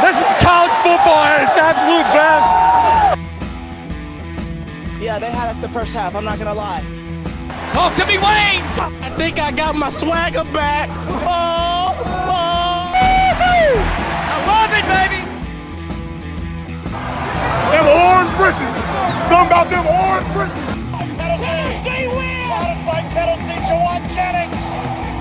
This is college football at its absolute best. Yeah, they had us the first half. I'm not gonna lie. Oh, could be Wayne. I think I got my swagger back. Oh, oh. I love it, baby. Them orange britches. Something about them orange britches. Tennessee wins by Tennessee Jauan Jennings.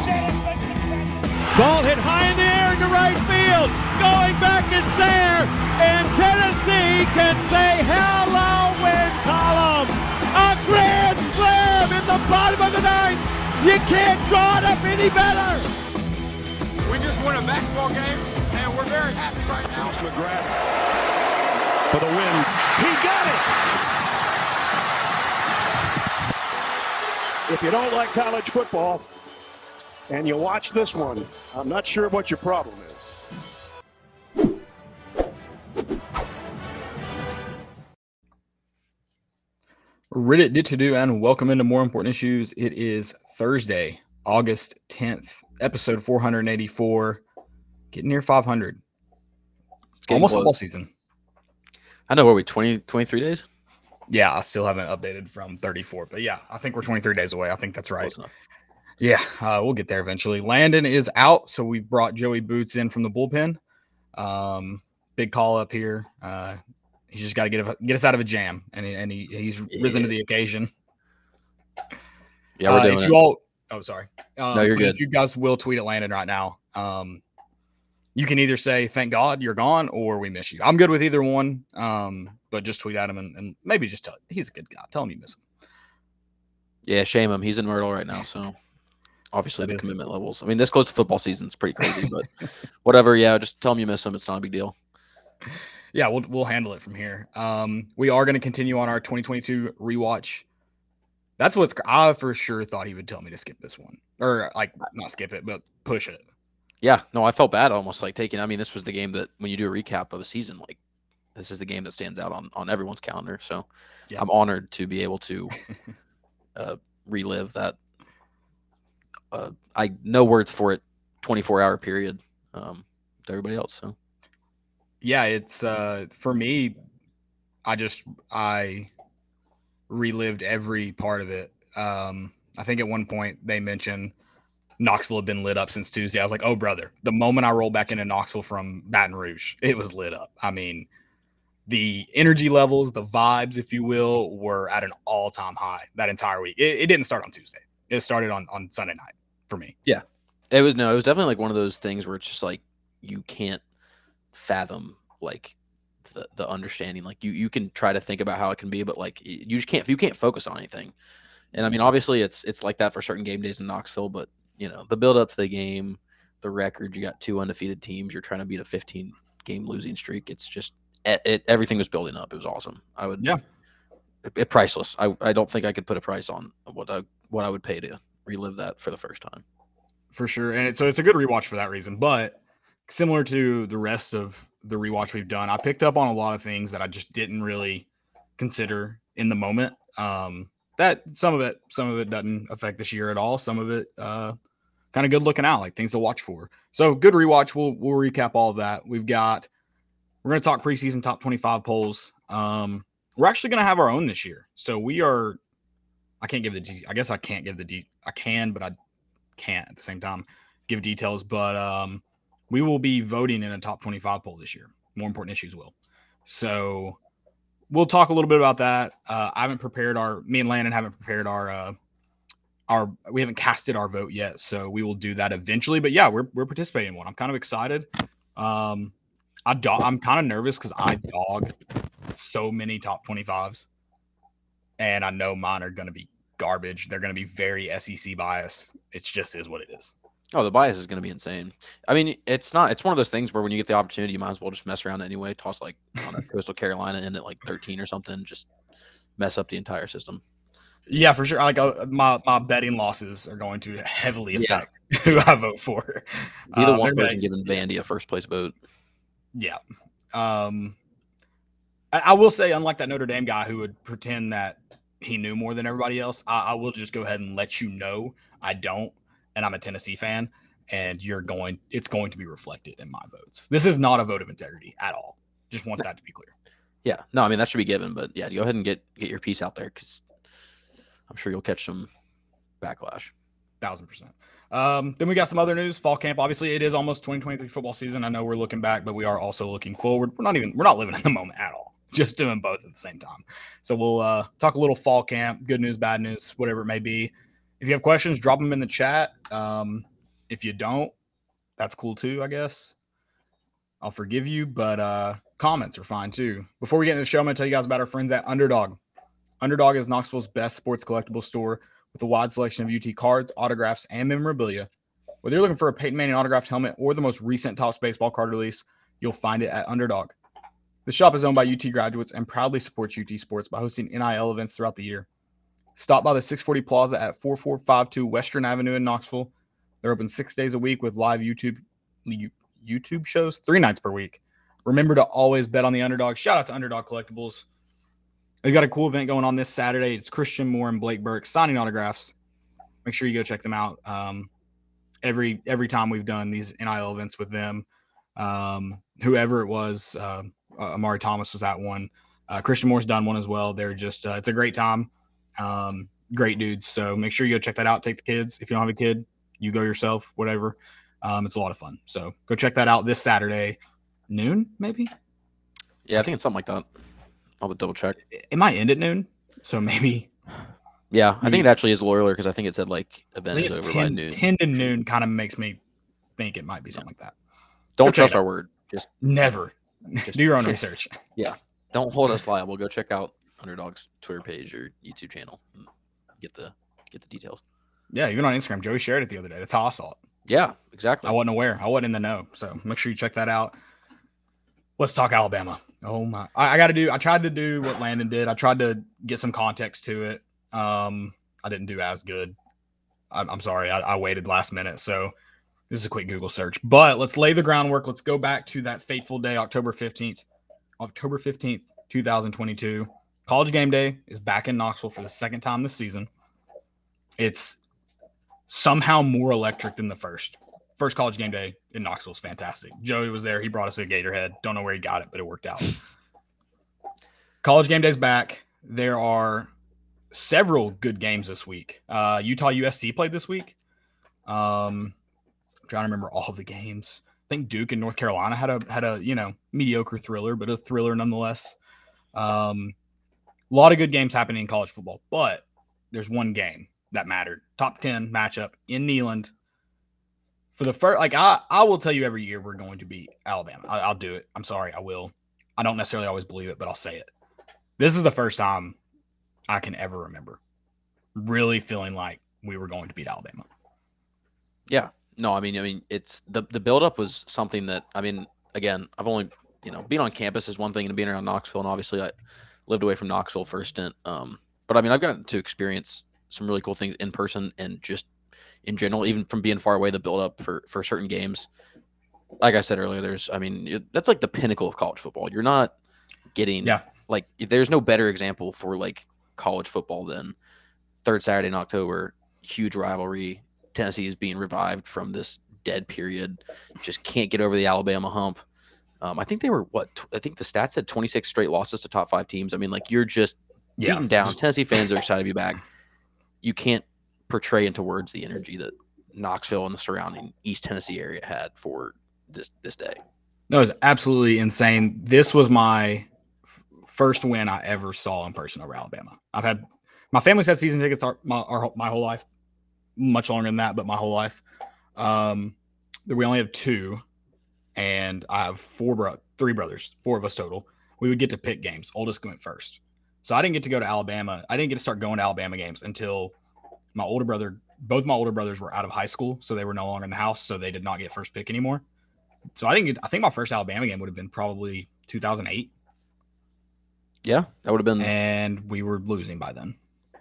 Jennings makes the catch. Ball hit high in the air into right field. Going back is Sayre. And Tennessee can say hello win column. A grand slam in the bottom of the ninth. You can't draw it up any better. We just won a basketball game, and we're very happy right now. It's McGrath for the win. He got it. If you don't like college football and you watch this one, I'm not sure what your problem is. Reddit did to do and welcome into more important issues. It is Thursday, August 10th, episode 484, getting near 500. It's getting Almost close. football season. I know. Were we 20, 23 days? Yeah, I still haven't updated from 34, but yeah, I think we're 23 days away. I think that's right. Yeah, uh, we'll get there eventually. Landon is out, so we brought Joey Boots in from the bullpen. Um, big call up here. Uh, he's just got to get get us out of a jam, and he, and he, he's risen to the occasion. Yeah, we're Uh, doing if it. you all, oh sorry, um, No, you're but If good. you guys will tweet at Landon right now, um, you can either say "Thank God you're gone" or "We miss you." I'm good with either one, um, but just tweet at him and, and maybe just tell he's a good guy. Tell him you miss him. yeah, shame him. He's in Myrtle right now, so obviously the commitment levels. I mean, this close to football season is pretty crazy, but whatever. Yeah, just tell him you miss him. It's not a big deal. Yeah, we'll we'll handle it from here. Um, we are going to continue on our 2022 rewatch. That's what's I for sure thought he would tell me to skip this one or like not skip it, but push it. Yeah, no, I felt bad almost like taking. I mean, this was the game that when you do a recap of a season, like this is the game that stands out on on everyone's calendar. So Yeah. I'm honored to be able to uh, relive that. Uh, I no words for it. 24 hour period. Um, to everybody else. So yeah, it's uh for me, I just I relived every part of it. Um, I think at one point they mentioned Knoxville had been lit up since Tuesday. I was like, oh brother, the moment I rolled back into Knoxville from Baton Rouge, it was lit up. I mean, the energy levels, the vibes, if you will, were at an all-time high that entire week. It, it didn't start on Tuesday. It started on on Sunday night for me. Yeah, it was no, it was definitely like one of those things where it's just like you can't fathom like the the understanding. Like you you can try to think about how it can be, but like you just can't you can't focus on anything. And I mean, mm-hmm. obviously it's it's like that for certain game days in Knoxville, but you know the build up to the game, the record. You got two undefeated teams. You're trying to beat a 15 game losing streak. It's just it, it everything was building up. It was awesome. I would Yeah. it, it- priceless. I I don't think I could put a price on what I what I would pay to relive that for the first time. for sure. And it, so it's a good rewatch for that reason. But similar to the rest of the rewatch we've done, I picked up on a lot of things that I just didn't really consider in the moment. Um, that some of it, some of it doesn't affect this year at all. Some of it, uh, kind of good looking out, like things to watch for. So good rewatch. We'll we'll recap all of that. We've got we're gonna talk preseason top 25 polls. Um, we're actually gonna have our own this year. So we are. I can't give the. I guess I can't give the. I can, but I can't at the same time give details, but um, we will be voting in a top 25 poll this year. More important issues will. So we'll talk a little bit about that. Uh, I haven't prepared our, me and Landon haven't prepared our, uh, our, we haven't casted our vote yet. So we will do that eventually. But yeah, we're, we're participating in one. I'm kind of excited. Um, I do, I'm kind of nervous because I dog so many top 25s. And I know mine are going to be garbage. They're going to be very SEC bias. It just is what it is. Oh, the bias is going to be insane. I mean, it's not. It's one of those things where when you get the opportunity, you might as well just mess around anyway. Toss like on a Coastal Carolina in at like 13 or something. Just mess up the entire system. Yeah, for sure. Like uh, my my betting losses are going to heavily Yeah. affect who I vote for. Be the Uh, one person giving Vandy a first place vote. Yeah. Um, I, I will say, unlike that Notre Dame guy who would pretend that he knew more than everybody else, I, I will just go ahead and let you know I don't, and I'm a Tennessee fan. and you're going. It's going to be reflected in my votes. This is not a vote of integrity at all. Just want that to be clear. Yeah, no, I mean that should be given, but yeah, go ahead and get get your piece out there because I'm sure you'll catch some backlash. Thousand percent. Um, then we got some other news. Fall camp. Obviously, it is almost 2023 football season. I know we're looking back, but we are also looking forward. We're not even. We're not living in the moment at all. Just doing both at the same time. So we'll uh, talk a little fall camp, good news, bad news, whatever it may be. If you have questions, drop them in the chat. Um, if you don't, that's cool too, I guess. I'll forgive you, but uh, comments are fine too. Before we get into the show, I'm going to tell you guys about our friends at Underdog. Underdog is Knoxville's best sports collectible store with a wide selection of UT cards, autographs, and memorabilia. Whether you're looking for a Peyton Manning autographed helmet or the most recent Topps baseball card release, you'll find it at Underdog. The shop is owned by UT graduates and proudly supports UT sports by hosting NIL events throughout the year. Stop by the 640 Plaza at 4452 Western Avenue in Knoxville. They're open six days a week with live YouTube YouTube shows three nights per week. Remember to always bet on the underdog. Shout out to Underdog Collectibles. They've got a cool event going on this Saturday. It's Christian Moore and Blake Burke signing autographs. Make sure you go check them out. Um, every every time we've done these NIL events with them, um, whoever it was, uh, Omari Thomas was at one. Uh, Christian Moore's done one as well. They're just uh, it's a great time. Um, great dudes. So make sure you go check that out. Take the kids. If you don't have a kid, you go yourself. Whatever. Um, it's a lot of fun. So go check that out this Saturday, noon maybe. Yeah, I think it's something like that. I'll double check. It might end at noon, so maybe. Yeah, I think it actually is a little earlier because I think it said like event is over 10, by noon. 10 to noon kind of makes me think it might be something like that. Don't check trust our word. Just Never. Just- Do your own research. Yeah. Don't hold us liable. Go check out Underdog's Twitter page or YouTube channel. Get the get the details. Yeah, even on Instagram, Joey shared it the other day. That's how I saw it. Yeah, exactly. I wasn't aware. I wasn't in the know. So make sure you check that out. Let's talk Alabama. Oh my! I, I got to do. I tried to do what Landon did. I tried to get some context to it. Um, I didn't do as good. I'm, I'm sorry. I, I waited last minute. So this is a quick Google search. But let's lay the groundwork. Let's go back to that fateful day, October 15th. October 15th, 2022. College game day is back in Knoxville for the second time this season. It's somehow more electric than the first. First college game day in Knoxville is fantastic. Joey was there. He brought us a Gatorhead. Don't know where he got it, but it worked out. college game day's back. There are several good games this week. Uh, Utah USC played this week. Um, I'm trying to remember all of the games. I think Duke and North Carolina had a had a you know mediocre thriller, but a thriller nonetheless. Um, a lot of good games happening in college football, but there's one game that mattered. Top 10 matchup in Neyland. For the first, like, I, I will tell you every year we're going to beat Alabama. I, I'll do it. I'm sorry. I will. I don't necessarily always believe it, but I'll say it. This is the first time I can ever remember really feeling like we were going to beat Alabama. Yeah. No, I mean, I mean, it's the the buildup was something that I mean, again, I've only you know being on campus is one thing, and being around Knoxville, and obviously I lived away from Knoxville for a stint. Um, but I mean, I've gotten to experience some really cool things in person and just in general, even from being far away, the buildup for for certain games. Like I said earlier, there's, I mean, it- that's like the pinnacle of college football. You're not getting, Yeah. like, there's no better example for like college football than third Saturday in October, huge rivalry. Tennessee is being revived from this dead period. Just can't get over the Alabama hump. Um, I think they were what? tw- I think the stats said 26 straight losses to top five teams. I mean, like you're just beaten down. Tennessee fans are excited to be back. You can't portray into words the energy that Knoxville and the surrounding East Tennessee area had for this this day. That was absolutely insane. This was my first win I ever saw in person over Alabama. I've had my family's had season tickets our, my our, whole- my whole life, much longer than that, but my whole life. Um, we only have two, and I have four bro, three brothers, four of us total. We would get to pick games. Oldest went first, so I didn't get to go to Alabama. I didn't get to start going to Alabama games until my older brother. Both my older brothers were out of high school, so they were no longer in the house, so they did not get first pick anymore. So I didn't get. I think my first Alabama game would have been probably 2008, Yeah, that would have been. and we were losing by then.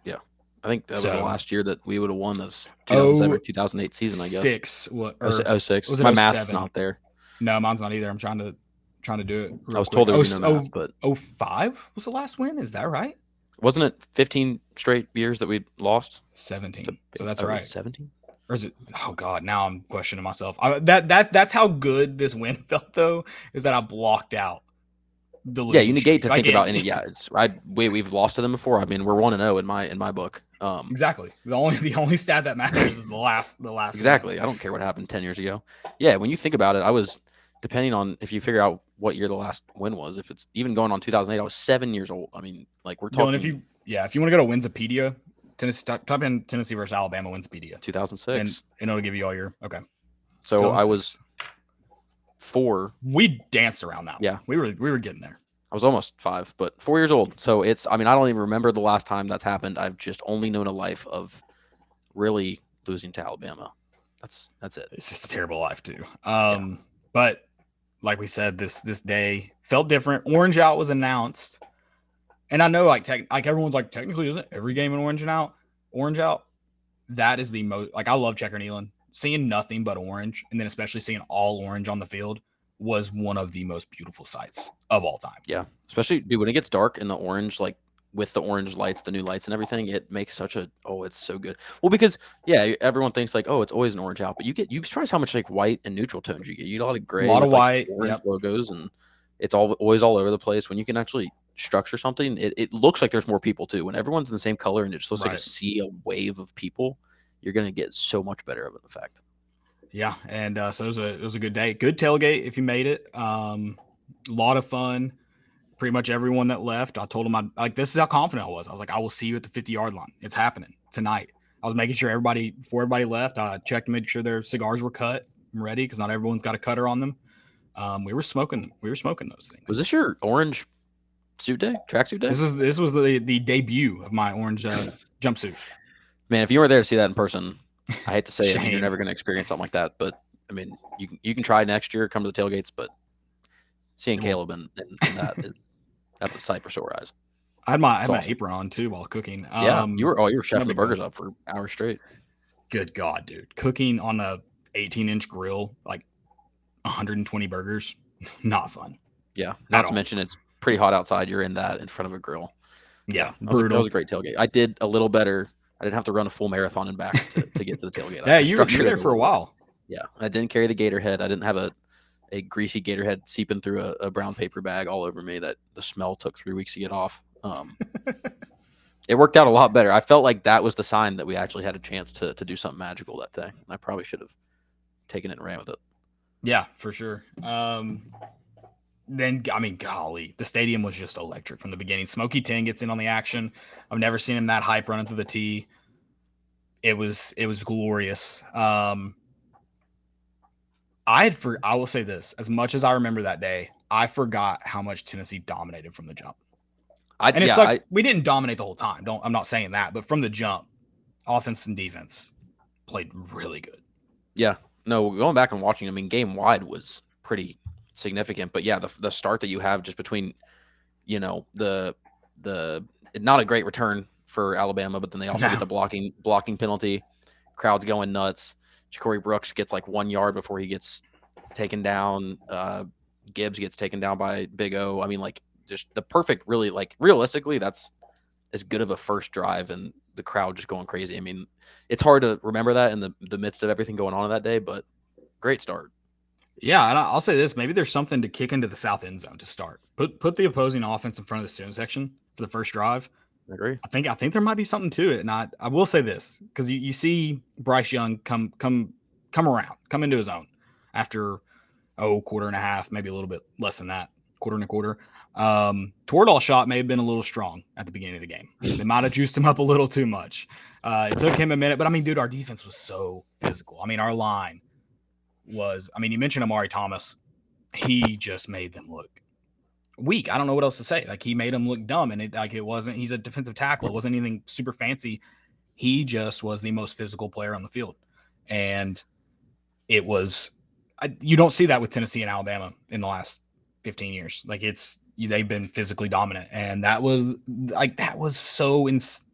Yeah, I think that was the last year that we would have won this Oh, 2007 2008 season. I guess. Six. What? Oh, or- oh, six. was it My oh math's 07? not there. No, mine's not either. I'm trying to trying to do it. I was told there would be no oh, math, but oh, 05 was the last win. Is that right? wasn't it 15 straight years that we lost? 17. to- So that's oh, right. 17. or is it? Oh God, now I'm questioning myself. I, that that that's how good this win felt though. Is that I blocked out the Yeah, you negate to think Like, about any. Yeah, it's I we we've lost to them before. I mean, we're one and zero in my in my book. Um, Exactly. The only the only stat that matters is the last the last. exactly. I don't care what happened ten years ago. Yeah, when you think about it, I was depending on if you figure out what year the last win was. If it's even going on 2008, I was seven years old. I mean, like we're talking Dylan, if you yeah, if you want to go to Winsipedia, Tennessee top, type in Tennessee versus Alabama Winsipedia, 2006. and, and it'll give you all your okay. so I was four. We danced around that. one. Yeah. we were we were getting there. I was almost five, but four years old. So it's, I mean, I don't even remember the last time that's happened. I've just only known a life of really losing to Alabama. That's that's it. It's just a terrible life too. Um, but like we said, this this day felt different. Orange out was announced, and I know like tech, like everyone's like technically isn't every game in orange and out orange out. That is the most like I love Checker Neyland. Seeing nothing but orange, and then especially seeing all orange on the field was one of the most beautiful sights of all time. Yeah, especially dude when it gets dark and the orange, like with the orange lights, the new lights and everything, it makes such a oh, it's so good. Well, because yeah, everyone thinks like oh, it's always an orange out, but you get you surprised how much like white and neutral tones you get. You get a lot of gray, a lot of like, white, orange yep. logos, and it's all always all over the place. When you can actually structure something, it, it looks like there's more people too. When everyone's in the same color and it just looks like a Right. sea, a wave of people, you're gonna get so much better of an effect. Yeah, and uh, so it was a it was a good day. Good tailgate if you made it. Um, a lot of fun. Pretty much everyone that left, I told them I like this is how confident I was. I was like, I will see you at the 50 yard line. It's happening tonight. I was making sure everybody before everybody left, I checked to make sure their cigars were cut and ready because not everyone's got a cutter on them. Um, we were smoking. We were smoking those things. Was this your orange suit day, tracksuit day? This is this was the the debut of my orange uh, jumpsuit. Man, if you weren't there to see that in person, I hate to say it, you're never going to experience something like that. But I mean, you can you can try next year, come to the tailgates, but seeing Caleb and, and, and that is that's a sight for sore eyes. I had my I had It's my apron on too while cooking. Yeah, Um, you were oh, you were chefing the burgers up for hours straight. good god dude cooking on a 18 inch grill like 120 burgers not fun Yeah, not to all. mention it's pretty hot outside. You're in that in front of a grill. yeah That was, that was a great tailgate. I did a little better. I didn't have to run a full marathon and back to, to get to the tailgate. Yeah you were, you were there for a while Yeah, I didn't carry the gator head. I didn't have a a greasy gator head seeping through a, a brown paper bag all over me that the smell took three weeks to get off. Um, it worked out a lot better. I felt like that was the sign that we actually had a chance to to do something magical that day. And I probably should have taken it and ran with it. yeah for sure um then i mean golly the stadium was just electric from the beginning smoky 10 gets in on the action i've never seen him that hype running through the tee it was it was glorious um i had for i will say this as much as i remember that day i forgot how much tennessee dominated from the jump I And it's yeah, like we didn't dominate the whole time. Don't I'm not saying that, but from the jump, offense and defense played really good. Yeah. No, going back and watching, I mean, game wide was pretty significant. But yeah, the, the start that you have just between, you know, the the not a great return for Alabama, but then they also No. get the blocking blocking penalty. Crowds going nuts. Ja'Corey Brooks gets like one yard before he gets taken down. Uh, Gibbs gets taken down by Big O. I mean, like just the perfect, really like realistically, that's as good of a first drive and the crowd just going crazy. I mean, it's hard to remember that in the, the midst of everything going on that day, but great start. Yeah, and I'll say this: maybe there's something to kick into the south end zone to start. Put put the opposing offense in front of the student section for the first drive. I agree. I think I think there might be something to it, and I, I will say this because you, you see Bryce Young come come come around, come into his own after oh quarter and a half, maybe a little bit less than that, quarter and a quarter. Um, Toradol shot may have been a little strong at the beginning of the game. They might have juiced him up a little too much. Uh, it took him a minute, but I mean, dude, our defense was so physical. I mean, our line was. I mean, you mentioned Omari Thomas. He just made them look weak. I don't know what else to say. Like he made him look dumb, and it like it wasn't. He's a defensive tackle. It wasn't anything super fancy. He just was the most physical player on the field, and it was. I, you don't see that with Tennessee and Alabama in the last 15 years. Like it's they've been physically dominant, and that was like that was so. Ins-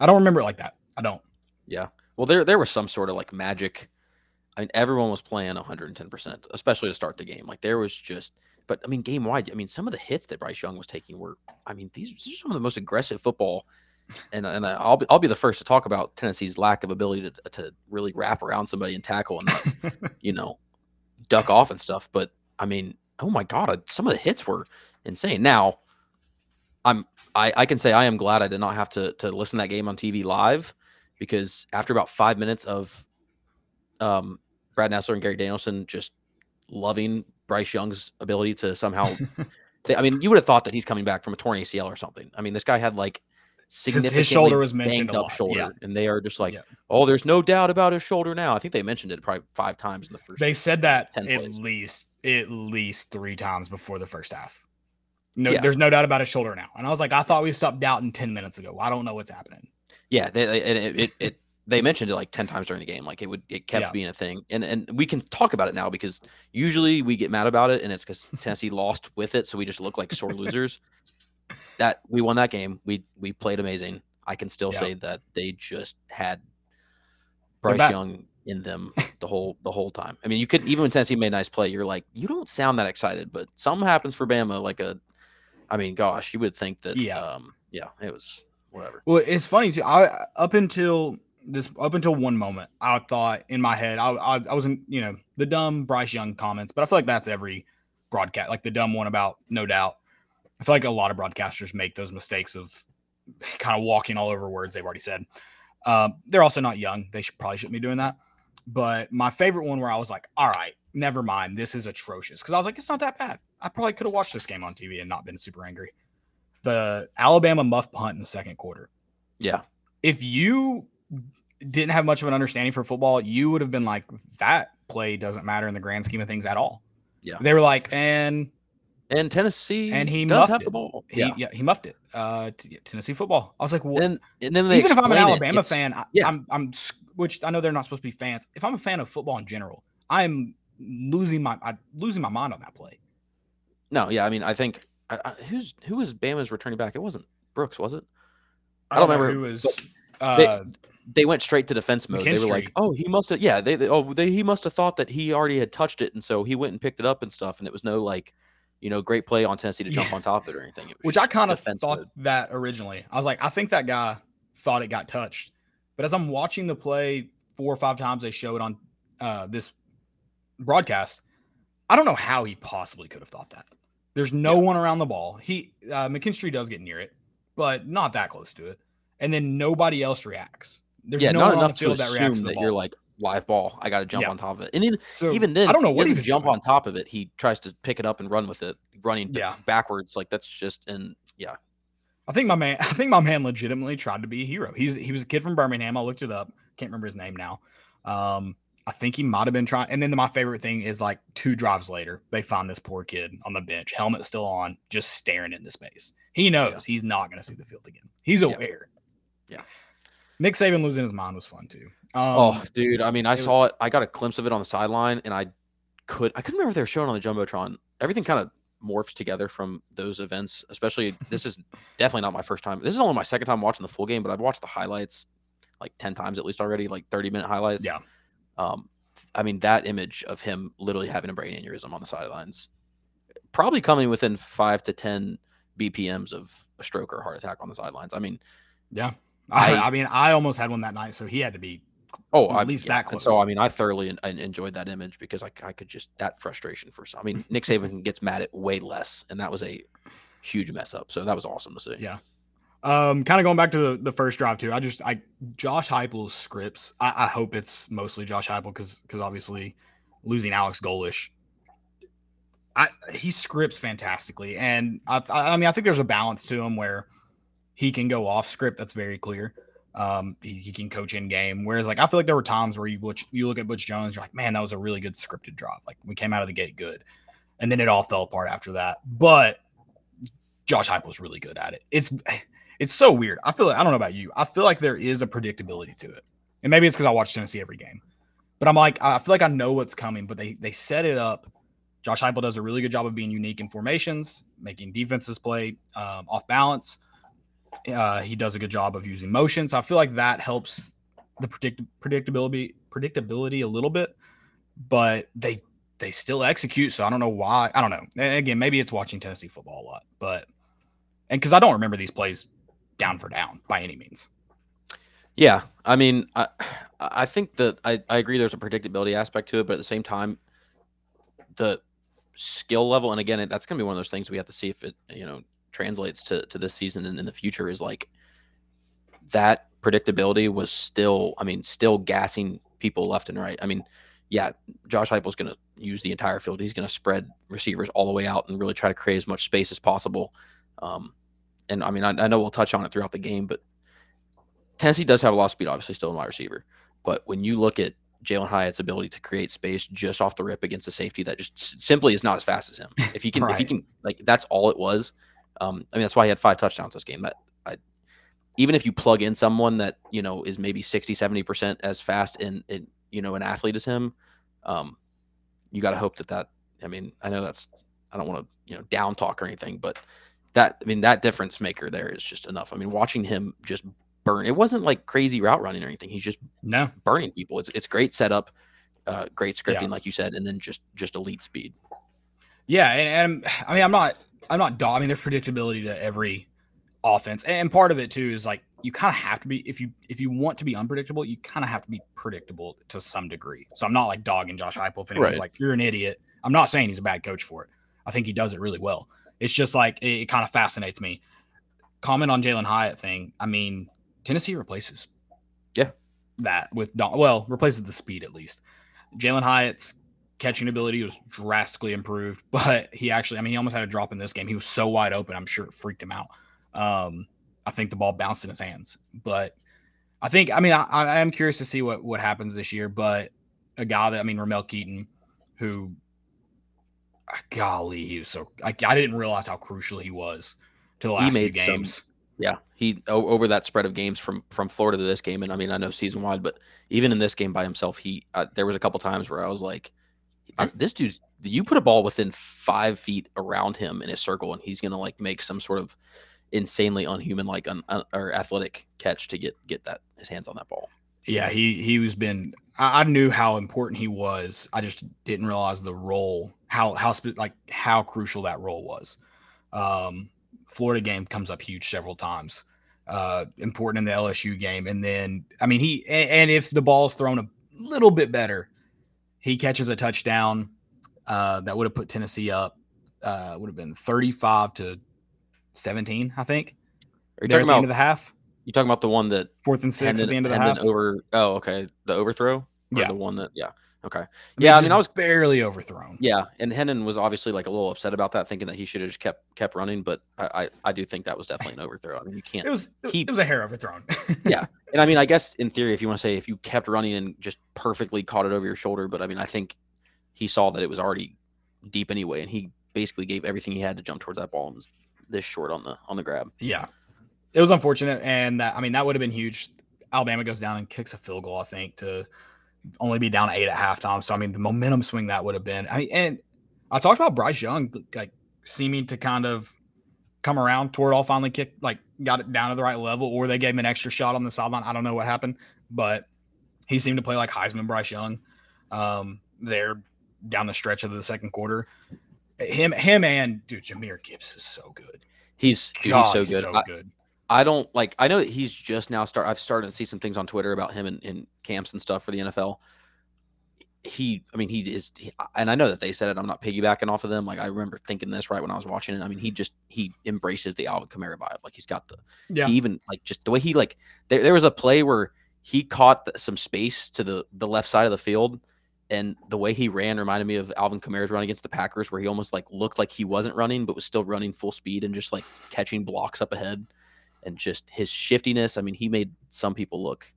I don't remember it like that. I don't. Yeah. Well, there there was some sort of like magic. I mean, everyone was playing 110%, especially to start the game. Like there was just, but I mean, game wide, I mean, some of the hits that Bryce Young was taking were, I mean, these, these are some of the most aggressive football and and I'll be I'll be the first to talk about Tennessee's lack of ability to to really wrap around somebody and tackle and not, you know duck off and stuff. But I mean, oh my god, uh, some of the hits were insane. Now, I'm I, I can say I am glad I did not have to to listen to that game on TV live because after about five minutes of um, Brad Nessler and Gary Danielson just loving Bryce Young's ability to somehow. they, I mean, you would have thought that he's coming back from a torn ACL or something. I mean, this guy had like significantly his shoulder was mentioned up shoulder, yeah. and they are just like, Yeah. oh, there's no doubt about his shoulder now. I think they mentioned it probably five times in the first. They said that at plays. least at least three times before the first half. No, Yeah. there's no doubt about his shoulder now. And I was like, I thought we stopped doubting 10 minutes ago. I don't know what's happening. Yeah, they- it, it, it they mentioned it like ten times during the game. Like it would it kept Yeah. being a thing, and and we can talk about it now because usually we get mad about it, and it's because Tennessee lost with it, so we just look like sore losers. That we won that game. We we played amazing. I can still Yeah. say that they just had Bryce. Young in them the whole the whole time. I mean, you could even when Tennessee made a nice play, you're like, you don't sound that excited, but something happens for Bama. Like a, I mean, gosh, you would think that. Yeah. Um, yeah, it was whatever. Well, it's funny too. I up until this up until one moment, I thought in my head, I I, I wasn't, you know, the dumb Bryce Young comments, but I feel like that's every broadcast, like the dumb one about no doubt. I feel like a lot of broadcasters make those mistakes of kind of walking all over words they've already said. Um, they're also not young; they should probably shouldn't be doing that. But my favorite one where I was like, "All right, never mind, this is atrocious," because I was like, "It's not that bad." I probably could have watched this game on TV and not been super angry. The Alabama muff punt in the second quarter Yeah. if you didn't have much of an understanding for football, you would have been like, that play doesn't matter in the grand scheme of things at all. Yeah. They were like, and And Tennessee And he does muffed have it. the ball. he, yeah. he muffed it. Uh, t- Tennessee football. I was like, well, And and then they even if I'm an explain it, Alabama fan, I, yeah. I'm, I'm, which I know they're not supposed to be fans. If I'm a fan of football in general, I'm losing my, I'm losing my mind on that play. No, yeah, I mean, I think I, I, who's who was Bama's returning back? It wasn't Brooks, was it? I don't know remember, who was. they- Uh, They went straight to defense mode. They were like, "Oh, he must have, yeah." They, they oh, they, he must have thought that he already had touched it, and so he went and picked it up and stuff. And it was no like, you know, great play on Tennessee to jump Yeah. on top of it or anything. It was which I kind of thought mode. that originally. I was like, I think that guy thought it got touched. But as I'm watching the play four or five times they show it on uh, this broadcast, I don't know how he possibly could have thought that. There's no Yeah. one around the ball. He uh, McKinstry does get near it, but not that close to it. And then nobody else reacts. There's yeah, no not enough to that assume to that you're like live ball. I got to jump Yeah. on top of it. And then so even then, I don't know what he he jump doing. on top of it. He tries to pick it up and run with it, running Yeah. backwards. Like that's just and yeah, I think my man, I think my man legitimately tried to be a hero. He's he was a kid from Birmingham. I looked it up. Can't remember his name now. Um, I think he might have been trying. And then my favorite thing is like two drives later, they find this poor kid on the bench, helmet still on, just staring into space. He knows he's not going to see the field again. He's Yeah. aware. Yeah. Nick Saban losing his mind was fun too. Um, oh, dude. I mean, I saw it. I got a glimpse of it on the sideline, and I could. I couldn't remember if they were showing on the jumbotron. Everything kind of morphs together from those events. Especially, this is definitely not my first time. This is only my second time watching the full game, but I've watched the highlights like ten times at least already, like thirty minute highlights. Yeah. Um, I mean, that image of him literally having a brain aneurysm on the sidelines, probably coming within five to ten BPMs of a stroke or heart attack on the sidelines. I mean, yeah. I, I- I mean, I almost had one that night, so he had to be. Oh, At I, least yeah, that and So. I mean, I thoroughly en- en- enjoyed that image because I, I could just that frustration for some. I mean, Nick Saban gets mad at way less, and that was a huge mess up. So that was awesome to see. Yeah. Um, kind of going back to the, the first drive too. I just I Josh Heupel's scripts. I, I hope it's mostly Josh Heupel because because obviously losing Alex Golesh, I he scripts fantastically, and I I I mean I think there's a balance to him where he can go off script. That's very clear. Um, he, he can coach in game. Whereas like I feel like there were times where you Butch, you look at Butch Jones, you're like, man, that was a really good scripted drop. Like we came out of the gate good, and then it all fell apart after that. But Josh Heupel was really good at it. It's it's so weird. I feel like I don't know about you. I feel like there is a predictability to it, and maybe it's because I watch Tennessee every game. But I'm like, I feel like I know what's coming. But they they set it up. Josh Heupel does a really good job of being unique in formations, making defenses play um, off balance. Uh, he does a good job of using motion. So I feel like that helps the predict- predictability predictability a little bit. But they they still execute. So I don't know why. I don't know. And again, maybe it's watching Tennessee football a lot, but and because I don't remember these plays down for down by any means. Yeah, I mean, I I think that I, I agree. There's a predictability aspect to it, but at the same time, the skill level, and again, that's going to be one of those things we have to see if it you know translates to to this season and in the future. Is like that predictability was still, I mean, still gassing people left and right. I mean, yeah, Josh Heupel's going to use the entire field. He's going to spread receivers all the way out and really try to create as much space as possible. Um, and I mean, I, I know we'll touch on it throughout the game, but Tennessee does have a lot of speed, obviously, still in wide receiver. But when you look at Jalin Hyatt's ability to create space just off the rip against a safety that just simply is not as fast as him. If he can, right. if he can, like that's all it was. Um, I mean, that's why he had five touchdowns this game. That I, even if you plug in someone that you know is maybe 60, 70 percent as fast in, you know an athlete as him, um, you got to hope that that. I mean, I know that's I don't want to you know down talk or anything, but that I mean that difference maker there is just enough. I mean, watching him just burn. It wasn't like crazy route running or anything. He's just no burning people. It's it's great setup, uh, great scripting, yeah. like you said, and then just just elite speed. Yeah, and, and I mean, I'm not I'm not I mean, there's predictability to every offense, and part of it too is like you kind of have to be if you if you want to be unpredictable, you kind of have to be predictable to some degree. So I'm not like dogging Josh Heupel. If anyone's right. like you're an idiot, I'm not saying he's a bad coach for it. I think he does it really well. It's just like it, it kind of fascinates me. Comment on Jalin Hyatt thing. I mean, Tennessee replaces. Yeah. That with Don, well, replaces the speed at least. Jalin Hyatt's catching ability was drastically improved, but he actually, I mean, he almost had a drop in this game. He was so wide open, I'm sure it freaked him out. Um, I think the ball bounced in his hands, but I think, I mean, I, I am curious to see what what happens this year. But a guy that, I mean, Ramel Keyton, who, ah, golly, he was so like I didn't realize how crucial he was to the last few games. Some, yeah, he over that spread of games from from Florida to this game, and I mean I know season wide, but even in this game by himself, he uh, there was a couple times where I was like, "This dude's you put a ball within five feet around him in a circle, and he's gonna like make some sort of insanely unhuman like un, un, or athletic catch to get get that his hands on that ball." Yeah, he he was been. I, I knew how important he was. I just didn't realize the role how how like how crucial that role was. Um, Florida game comes up huge several times. Uh, important in the LSU game, and then I mean he and, and if the ball's thrown a little bit better, he catches a touchdown uh, that would have put Tennessee up. Uh, would have been thirty-five to seventeen, I think. Are you talking about the end of the half? You talking about the one that fourth and six at the end of the half? Over. Oh, okay. The overthrow. Or yeah. The one that. Yeah. Okay. I mean, yeah, I mean, I was barely overthrown. Yeah, and Hendon was obviously like a little upset about that, thinking that he should have just kept kept running. But I, I, I do think that was definitely an overthrow. I mean, you can't. It was it was a hair overthrown. yeah, and I mean, I guess in theory, if you want to say if you kept running and just perfectly caught it over your shoulder, but I mean, I think he saw that it was already deep anyway, and he basically gave everything he had to jump towards that ball and was this short on the on the grab. Yeah, it was unfortunate, and that, I mean that would have been huge. Alabama goes down and kicks a field goal, I think, to only be down eight at halftime. So I mean, the momentum swing that would have been. I mean, and I talked about Bryce Young like seeming to kind of come around. Toradol finally kicked, like got it down to the right level, or they gave him an extra shot on the sideline. I don't know what happened, but he seemed to play like Heisman Bryce Young um, there down the stretch of the second quarter. Him, him, and dude, Jahmyr Gibbs is so good. He's dude, God, he's so good. So good. I don't like. I know he's just now start. I've started to see some things on Twitter about him in, in camps and stuff for the NFL. He, I mean, he is, he, and I know that they said it. I'm not piggybacking off of them. Like I remember thinking this right when I was watching it. I mean, he just he embraces the Alvin Kamara vibe. Like he's got the, yeah. He even like just the way he like. There, there was a play where he caught the, some space to the the left side of the field, and the way he ran reminded me of Alvin Kamara's run against the Packers, where he almost like looked like he wasn't running but was still running full speed and just like catching blocks up ahead and just his shiftiness. I mean, he made some people look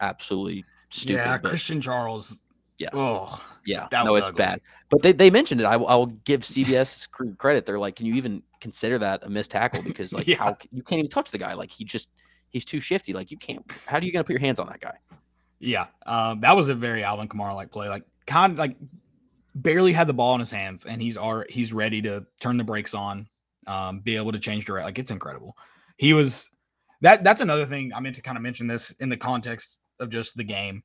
absolutely stupid. Yeah, Christian Charles. Yeah. Oh, yeah. no, it's ugly. bad. But they, they mentioned it. I, I will give CBS credit. They're like, can you even consider that a missed tackle? Because like, yeah. how you can't even touch the guy. Like he just he's too shifty. Like you can't. How are you gonna put your hands on that guy? Yeah, um, that was a very Alvin Kamara like play. Like kind of like barely had the ball in his hands, and he's are he's ready to turn the brakes on, um, be able to change direct. Like it's incredible he was that that's another thing I meant to kind of mention this in the context of just the game.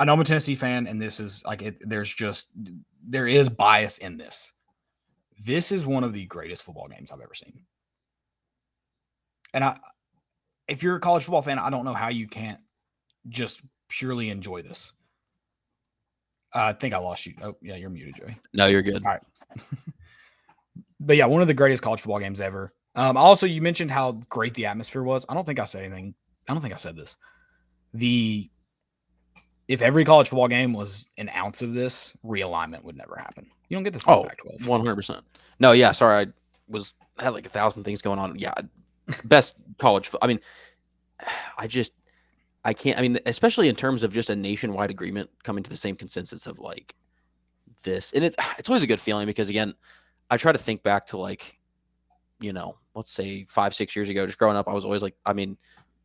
I know I'm a Tennessee fan, and this is like it, there's just there is bias in this. This is one of the greatest football games I've ever seen, and I if you're a college football fan, I don't know how you can't just purely enjoy this. I think I lost you. Oh, yeah, you're muted, Joey. No, you're good. All right. but yeah, one of the greatest college football games ever. Um, also, you mentioned how great the atmosphere was. I don't think I said anything. I don't think I said this. The if every college football game was an ounce of this, realignment would never happen. You don't get this. Oh, Pac-12. One hundred percent. No, yeah. Sorry, I was had like a thousand things going on. Yeah, best college. I mean, I just I can't. I mean, especially in terms of just a nationwide agreement coming to the same consensus of like this, and it's it's always a good feeling because again, I try to think back to like, you know, let's say five six years ago, just growing up, I was always like, I mean,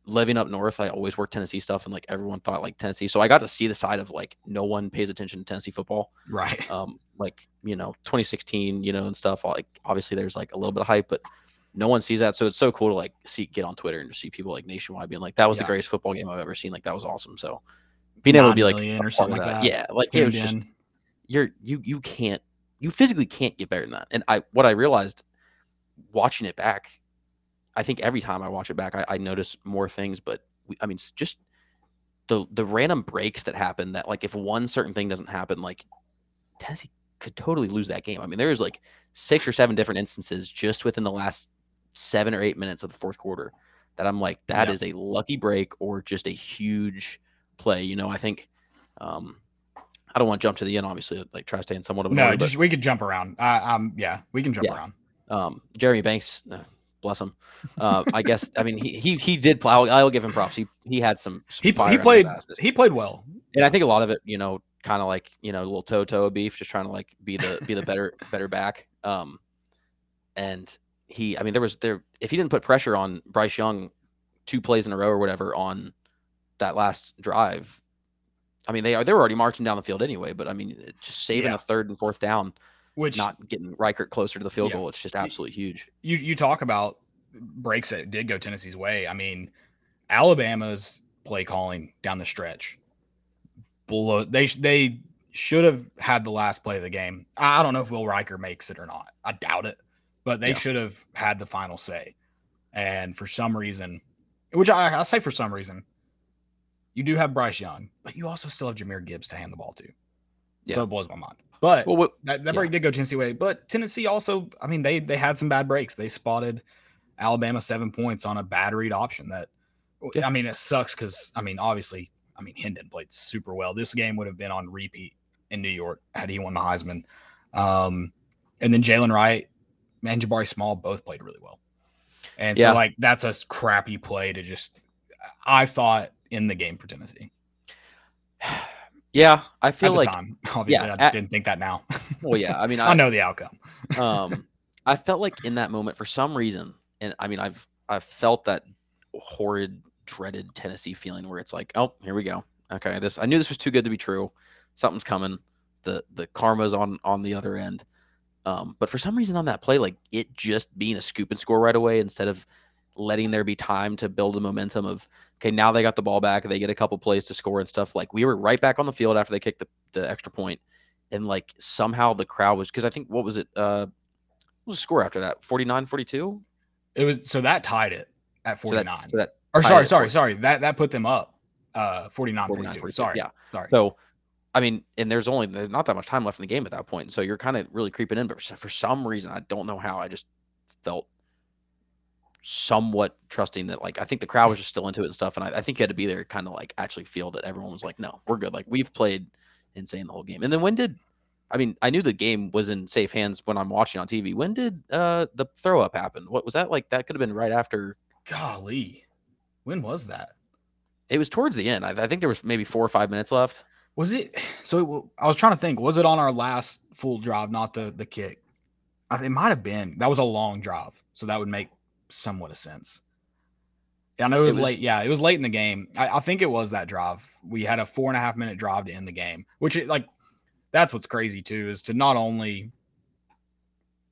living up north, I always worked Tennessee stuff, and like everyone thought like Tennessee, so I got to see the side of like no one pays attention to Tennessee football. Right. um, like you know 2016 you know and stuff like obviously there's like a little bit of hype but no one sees that. So it's so cool to like see get on twitter and just see people like nationwide being like that was the greatest football game i've ever seen. Like that was awesome. So being able to be like or something like that, that. yeah like it Tuned was just you're you you can't you physically can't get better than that. And i what i realized watching it back i think every time i watch it back i, I notice more things but we, i mean just the the random breaks that happen that like if one certain thing doesn't happen like tennessee could totally lose that game i mean there's like six or seven different instances just within the last seven or eight minutes of the fourth quarter that i'm like that Yeah. is a lucky break or just a huge play you know i think um I don't want to jump to the end, obviously, like try to stay in somewhat of an No, order, but we could jump around. Uh, um, yeah, we can jump Yeah. around. Um, Jeremy Banks, uh, bless him. Uh, I guess I mean he he he did play. I'll, give him props. He he had some. some He he played he played well. and I think a lot of it, you know, kind of like you know, a little toe toe beef, just trying to like be the be the better better back. Um, and he, I mean, there was there if he didn't put pressure on Bryce Young two plays in a row or whatever on that last drive. I mean, they are they were already marching down the field anyway, but I mean, just saving Yeah. a third and fourth down, Which not getting Reichard closer to the field Yeah. goal, it's just absolutely huge. you you talk about breaks that did go Tennessee's way. I mean, Alabama's play calling down the stretch. Below they they should have had the last play of the game. I I don't know if Will Reichard makes it or not. I doubt it, but they Yeah. should have had the final say. And for some reason, which I, I say for some reason, you do have Bryce Young, but you also still have Jahmyr Gibbs to hand the ball to. Yeah. So it blows my mind. But Well, what, that, that Yeah. break did go Tennessee way, but Tennessee also, I mean, they they had some bad breaks. They spotted Alabama seven points on a bad read option. That Yeah. I mean, it sucks because I mean, obviously, I mean, Hendon played super well. This game would have been on repeat in New York had he won the Heisman. Um, and then Jaylen Wright and Jabari Small both played really well. And Yeah. so, like, that's a crappy play to just. I thought in the game for Tennessee yeah, I feel the like time. Obviously, I at- didn't think that now. well, yeah. I mean, I know the outcome. um i felt like in that moment for some reason and i mean i've i've felt that horrid dreaded tennessee feeling where it's like oh here we go okay this i knew this was too good to be true something's coming the the karma's on on the other end um but for some reason on that play like it just being a scoop and score right away instead of letting there be time to build a momentum of okay now they got the ball back they get a couple plays to score and stuff like we were right back on the field after they kicked the, the extra point and like somehow the crowd was because I think what was it? Uh, what was the score after that? 49 42? It was so that tied it at So 49. that, so that or sorry, sorry, 40. sorry. That that put them up uh 49 49, 42. 42, Sorry. yeah. Sorry. so I mean, and there's only there's not that much time left in the game at that point, so you're kind of really creeping in. But for some reason, I don't know how, I just felt somewhat trusting that like I think the crowd was just still into it and stuff, and I, I think you had to be there, kind of like actually feel that everyone was like, no, we're good, like we've played insane the whole game. And then when did I mean, I knew the game was in safe hands when I'm watching on TV. When did uh the throw up happen? What was that like? That could have been right after. Golly. When was that? It was towards the end. I, I think there was maybe four or five minutes left. Was it so it, I was trying to think, was it on our last full drive, not the the kick? I, it might have been. That was a long drive. So that would make somewhat of sense. I know it It was, was- late. Yeah, it was late in the game. I, I think it was that drive. We had a four and a half minute drive to end the game, which it, like that's what's crazy too, is to not only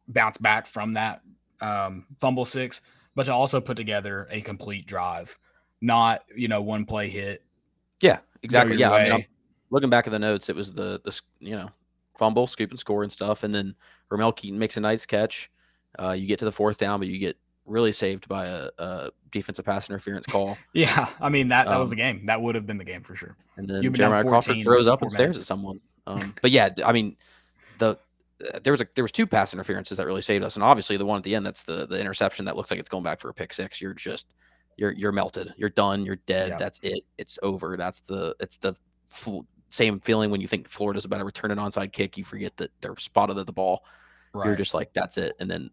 bounce back from that um, fumble six, but to also put together a complete drive, not you know one play hit. Yeah, exactly. Yeah, I mean, I'm looking back at the notes. It was the the you know fumble, scoop and score and stuff, and then Ramel Keyton makes a nice catch. Uh, you get to the fourth down, but you get really saved by a, a defensive pass interference call. Yeah, I mean that that was Um, the game. That would have been the game for sure. and then You've been down Jeremiah Crawford 14 throws up and stares at someone. Um, but yeah, I mean, the there was a there was two pass interferences that really saved us, and obviously the one at the end that's the the interception that looks like it's going back for a pick six. You're just you're you're melted. You're done. You're dead. Yeah. That's it. It's over. That's the it's the fl- same feeling when you think Florida's about to return an onside kick. You forget that they're spotted at the ball. You're just like that's it. And then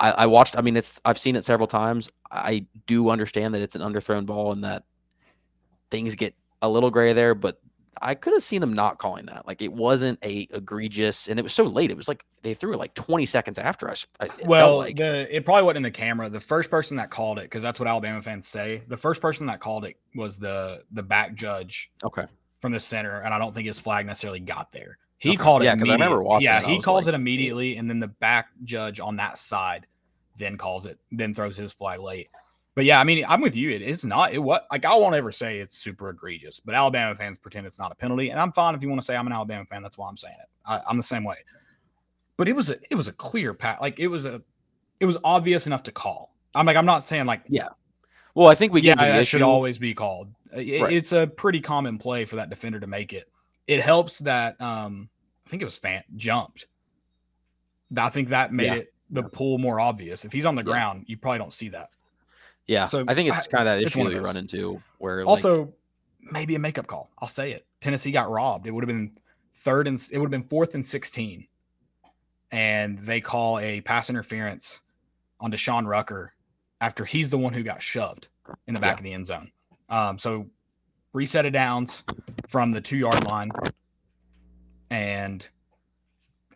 I, I watched. I mean, it's I've seen it several times. I do understand that it's an underthrown ball and that things get a little gray there, but I could have seen them not calling that. Like it wasn't a egregious, and it was so late. It was like they threw it like 20 seconds after us. Well, like the it probably wasn't in the camera. The first person that called it, because that's what Alabama fans say. The first person that called it was the the back judge okay, from the center, and I don't think his flag necessarily got there. He Okay. called it. Yeah, because I remember watching Yeah, it, he calls like, it immediately, and then the back judge on that side then calls it, then throws his flag late. But yeah, I mean, I'm with you. It is not. It what like I won't ever say it's super egregious, but Alabama fans pretend it's not a penalty, and I'm fine if you want to say I'm an Alabama fan. That's why I'm saying it. I, I'm the same way. But it was a it was a clear pat. Like it was a it was obvious enough to call. I'm like I'm not saying like Yeah. well, I think we yeah that should always be called. It- Right. It's a pretty common play for that defender to make it. It helps that um I think it was Fant jumped. I think that made Yeah. it the pull more obvious. If he's on the Yeah. ground, you probably don't see that. Yeah, So, I think it's I- kind of that issue of we run into where like, Also, maybe a makeup call. I'll say it. Tennessee got robbed. It would have been third and it would have been fourth and 16. And they call a pass interference on Deshaun Rucker after he's the one who got shoved in the back Yeah. of the end zone. Um, so reset it downs from the two yard line, and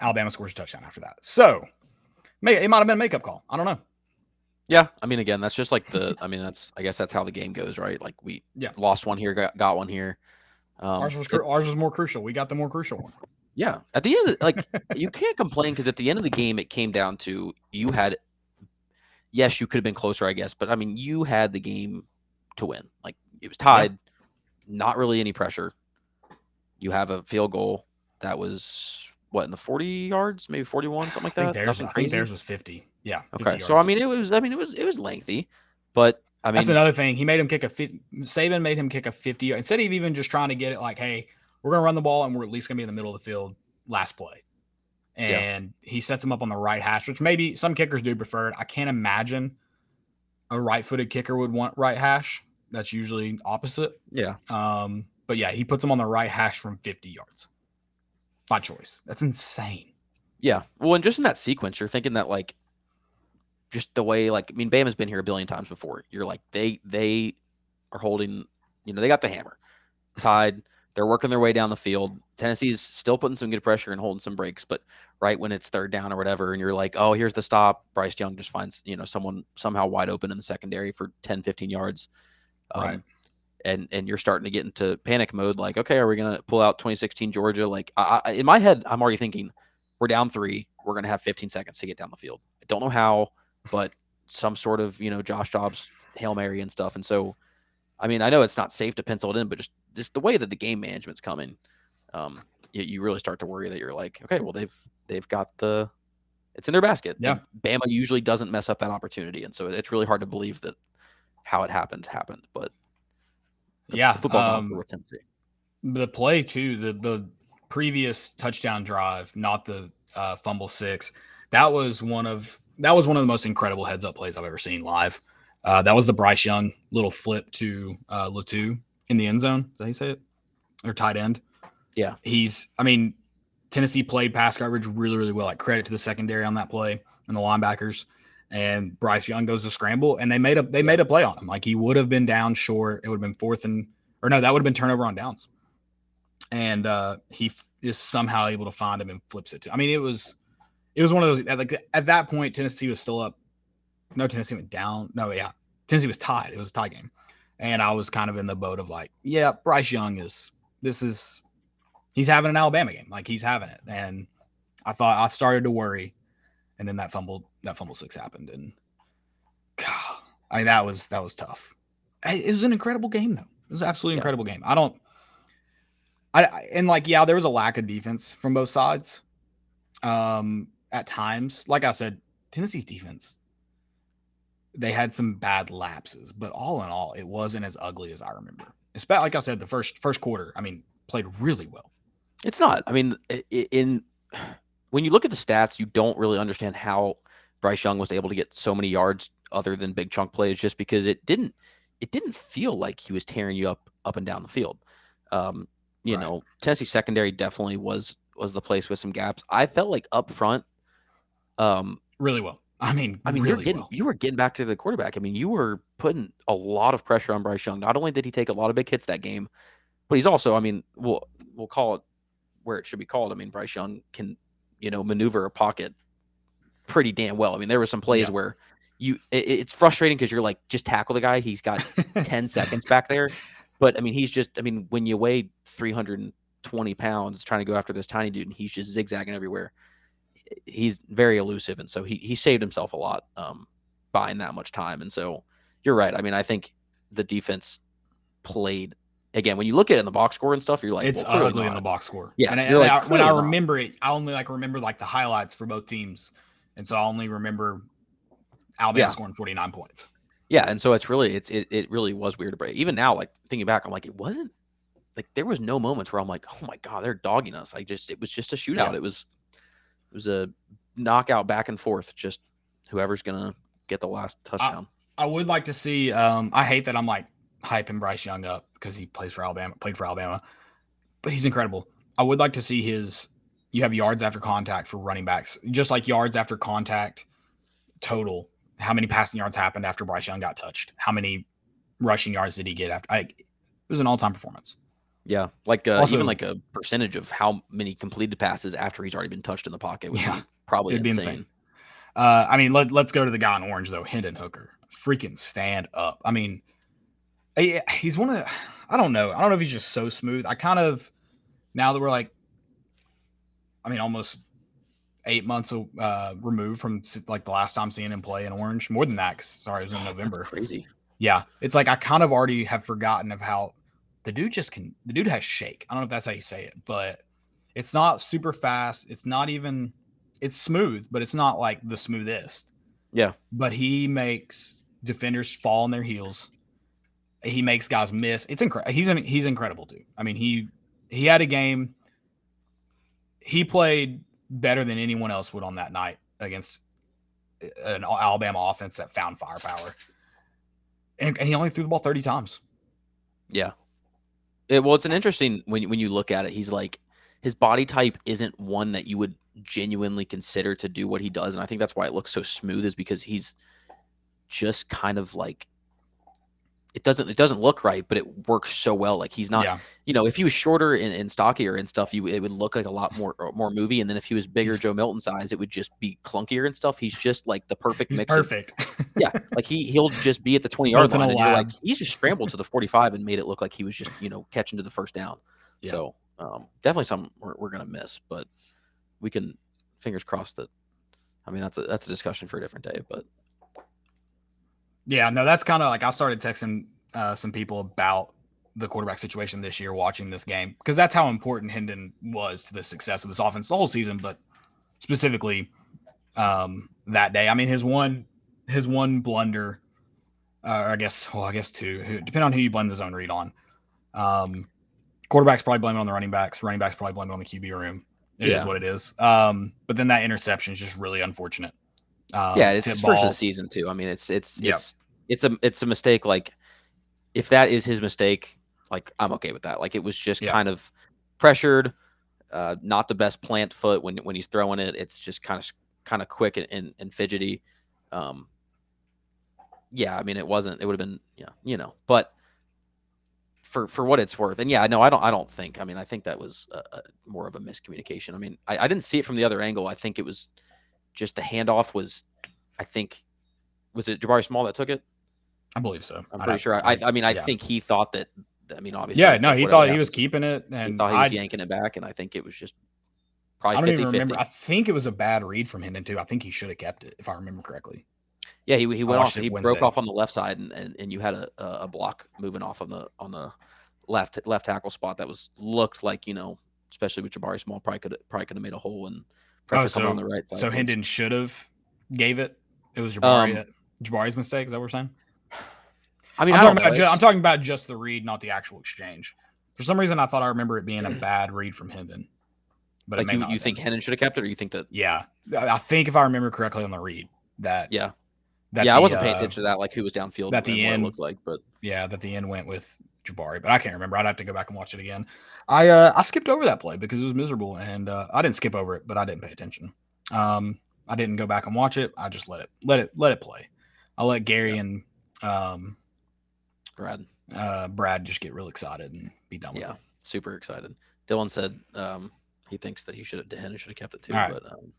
Alabama scores a touchdown after that. So may, it might have been a makeup call. I don't know. Yeah, I mean, again, that's just like the. I mean, that's. I guess that's how the game goes, right? Like we Yeah. lost one here, got, got one here. Um, ours was it- ours was more crucial. We got the more crucial one. yeah, at the end, of the, like you can't complain because at the end of the game, it came down to you had. Yes, you could have been closer, I guess, but I mean, you had the game to win. Like it was tied, not really any pressure. You have a field goal that was what in the forty yards, maybe forty-one, something like I think that. theirs, Nothing I think theirs was 50. Yeah. 50 Okay, so I mean, it was. I mean, it was. It was lengthy, but I mean, that's another thing. He made him kick a fit. Saban made him kick a 50 instead of even just trying to get it like, hey, we're going to run the ball and we're at least going to be in the middle of the field last play. Yeah. And he sets him up on the right hash, which maybe some kickers do prefer it. I can't imagine a right footed kicker would want right hash. That's usually opposite. yeah, Um, but yeah, he puts him on the right hash from 50 yards by choice. That's insane. Yeah. Well, and just in that sequence, you're thinking that like just the way like I mean Bama's been here a billion times before. You're like they they are holding, you know, they got the hammer. Tied. They're working their way down the field. Tennessee's still putting some good pressure and holding some breaks, but right when it's third down or whatever, and you're like, oh, here's the stop. Bryce Young just finds, you know, someone somehow wide open in the secondary for 10, 15 yards. Um, Right. And, and you're starting to get into panic mode. Like, okay, are we gonna pull out 2016 Georgia? Like, I, I, in my head, I'm already thinking, we're down three. We're going to have 15 seconds to get down the field. I don't know how, but some sort of, you know, Josh Dobbs Hail Mary and stuff. And so, I mean, I know it's not safe to pencil it in, but just, just the way that the game management's coming, um, you, you really start to worry that you're like, okay, well, they've, they've got the, it's in their basket. Yeah. And Bama usually doesn't mess up that opportunity. And so it's really hard to believe that how it happened happened, but Yeah, football um, with Tennessee. the play too the the previous touchdown drive not the uh, fumble six that was one of that was one of the most incredible heads up plays i've ever seen live. Uh, that was the bryce young little flip to uh, latu in the end zone. How you say it? Or tight end. Yeah. he's i mean tennessee played pass coverage really really well. Like credit to the secondary on that play and the linebackers and Bryce Young goes to scramble, and they made a they made a play on him. Like he would have been down short. It would have been fourth and or no, that would have been turnover on downs. And uh, he f- is somehow able to find him and flips it to. I mean, it was it was one of those like at that point Tennessee was still up. No, Tennessee went down. No, yeah, Tennessee was tied. It was a tie game, and I was kind of in the boat of like, yeah, Bryce Young is this is he's having an Alabama game, like he's having it, and I thought I started to worry, and then that fumble that fumble six happened, and God, I mean, that was that was tough. It was an incredible game though. It was an absolutely Yeah. incredible game. I don't. I I- and like yeah, there was a lack of defense from both sides. Um, at times, like I said, Tennessee's defense they had some bad lapses, but all in all, it wasn't as ugly as I remember. Especially like I said, the first first quarter, I mean, played really well. It's not. I mean, in when you look at the stats, you don't really understand how Bryce Young was able to get so many yards other than big chunk plays, just because it didn't it didn't feel like he was tearing you up up and down the field. Um, you Right. know, Tennessee secondary definitely was was the place with some gaps. I felt like up front, um, Really well. I mean, I mean, you were really getting well. you were getting back to the quarterback. I mean, you were putting a lot of pressure on Bryce Young. Not only did he take a lot of big hits that game, but he's also, I mean, we'll we'll call it where it should be called. I mean, Bryce Young can, you know, maneuver a pocket pretty damn well. I mean, there were some plays Yeah. where you it, it's frustrating because you're like, just tackle the guy. He's got 10 seconds back there. But I mean, he's just, I mean, when you weigh 320 pounds trying to go after this tiny dude and he's just zigzagging everywhere, he's very elusive. And so he, he saved himself a lot um, buying that much time. And so you're right. I mean, I think the defense played again. When you look at it in the box score and stuff, you're like, it's well, ugly in the box score. Yeah, and, I- and like, I- when I clearly not. remember it, I only like remember like the highlights for both teams, and so I only remember Alabama Yeah. scoring forty nine points. Yeah, and so it's really it's it, it really was weird to break. Even now, like thinking back, I'm like, it wasn't like there was no moments where I'm like, oh my god, they're dogging us. I just it was just a shootout. Yeah. It was it was a knockout back and forth. Just whoever's gonna get the last touchdown. I would like to see. Um, I hate that I'm like hyping Bryce Young up because he plays for Alabama, played for Alabama, but he's incredible. I would like to see his. You have yards after contact for running backs, just like yards after contact total. How many passing yards happened after Bryce Young got touched? How many rushing yards did he get after? I, it was an all time performance. yeah, like uh, Also- even like a percentage of how many completed passes after he's already been touched in the pocket would Yeah, be probably It'd be insane. insane. Uh, I mean, let, let's go to the guy in orange though, Hendon Hooker. Freaking stand up. I mean, he's one of the. I don't know. I don't know if he's just so smooth. I kind of now that we're like, I mean, almost eight months uh, removed from like the last time seeing him play in orange. More than that, 'cause, sorry, it was in That's November. crazy. Yeah, it's like I kind of already have forgotten of how the dude just can. The dude has shake. I don't know if that's how you say it, but it's not super fast. It's not even. It's smooth, but it's not like the smoothest. Yeah. But he makes defenders fall on their heels. He makes guys miss. It's incredible. He's he's incredible too. I mean he he had a game. He played better than anyone else would on that night against uh, an Alabama offense that found firepower and, and he only threw the ball 30 times. Yeah. It, well, it's an interesting when when you look at it. He's like his body type isn't one that you would genuinely consider to do what he does, and I think that's why it looks so smooth. Is because he's just kind of like it doesn't it doesn't look right, but it works so well. Like he's not, yeah, you know, if he was shorter and, and stockier and stuff, you it would look like a lot more more movie. And then if he was bigger, He's- Joe Milton size, it would just be clunkier and stuff. He's just like the perfect mix of perfect. yeah, like he he'll just be at the twenty yard Built in a line, and you're like he's just scrambled to the forty five and made it look like he was just you know catching to the first down. Yeah. So um, definitely something we're, we're gonna miss, but we can fingers crossed that. I mean that's a that's a discussion for a different day, but yeah, no, that's kind of like I started texting uh, some people about the quarterback situation this year watching this game because that's how important Hendon was to the success of this offense the whole season, but specifically um, that day. I mean, his one his one blunder, uh, or I guess, well, I guess two, depending on who you blame the zone read on. Um, quarterbacks probably blame it on the running backs. Running backs probably blame it on the QB room. It is Yeah. what it is. Um, but then that interception is just really unfortunate. Um, yeah, it's first of the season too. I mean, it's it's Yeah. it's it's a it's a mistake. Like if that is his mistake, like I'm okay with that. Like it was just Yeah. kind of pressured, uh, not the best plant foot when when he's throwing it. It's just kind of kind of quick and, and, and fidgety. Um, yeah, I mean, it wasn't. It would have been, yeah, you know, but for for what it's worth, and yeah, no, I don't, I don't think. I mean, I think that was a, a, more of a miscommunication. I mean, I, I didn't see it from the other angle. I think it was just the handoff was, I think, was it Jabari Small that took it? I believe so. I'm pretty have- sure. I, I, I mean, I yeah. think he thought that. I mean, obviously, Yeah, no, like he thought he was keeping it, and He thought he was I, yanking it back, and I think it was just probably. I don't 50 even 50. remember. I think it was a bad read from Hendon too. I think he should have kept it, if I remember correctly. Yeah, he, he went off. He broke off on the left side, and, and, and you had a, a a block moving off on the on the left left tackle spot that was looked like you know, especially with Jabari Small, probably could probably could have made a hole and pressure on Oh, so- the right side. So Hendon should have gave it. It was Jabari. Um, Jabari's mistake. Is that what we're saying? I mean, I'm I talking, about ju- It's- I'm talking about just the read, not the actual exchange. For some reason, I thought I remember it being a bad read from Hendon. But like you, you think been. Hendon should have kept it, or you think that? Yeah, I think if I remember correctly on the read that Yeah, that yeah. I wasn't paying uh, attention to that, like who was downfield that the what it end- looked like, but Yeah, that the end went with Jabari, but I can't remember. I'd have to go back and watch it again. I uh, I skipped over that play because it was miserable, and uh, I didn't skip over it, but I didn't pay attention. Um, I didn't go back and watch it. I just let it let it let it play. I let Gary and um, Brad, uh, Brad just get real excited and be done with yeah, it. super excited. Dylan said um, he thinks that he should have Hendon should have kept it too, right. but um,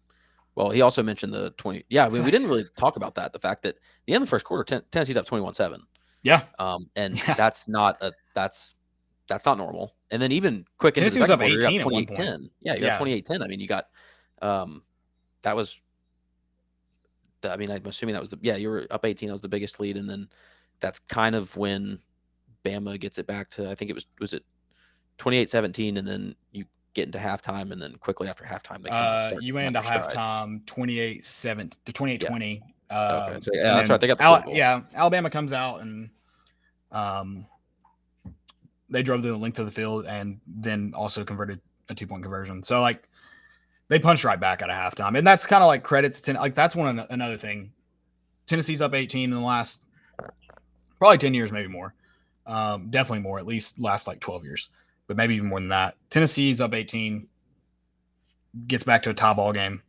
well, he also mentioned the twenty. Yeah, mean, we didn't really talk about that. The fact that the end of the first quarter, ten, Tennessee's up twenty-one-seven. Yeah, Um, and Yeah. that's not a that's that's not normal. And then even quick into the Tennessee second up quarter, 18 you're at up one point. 28-10. Yeah, you're Yeah. up 28-10. I mean, you got um that was the, I mean, I'm assuming that was the yeah, you were up 18, that was the biggest lead, and then that's kind of when Bama gets it back to I think it was was it 28-17, and then you get into halftime, and then quickly after halftime they uh, you went into halftime 28 7 to 28 20. Okay, Um, so, yeah, that's right, they got the Al- yeah, Alabama comes out and um, they drove the length of the field and then also converted a two point conversion. So like they punched right back at a halftime, and that's kind of like credit to ten- like that's one another thing. Tennessee's up 18 in the last probably 10 years, maybe more. Um, definitely more, at least last like 12 years, but maybe even more than that. Tennessee's up 18, gets back to a tie ball game.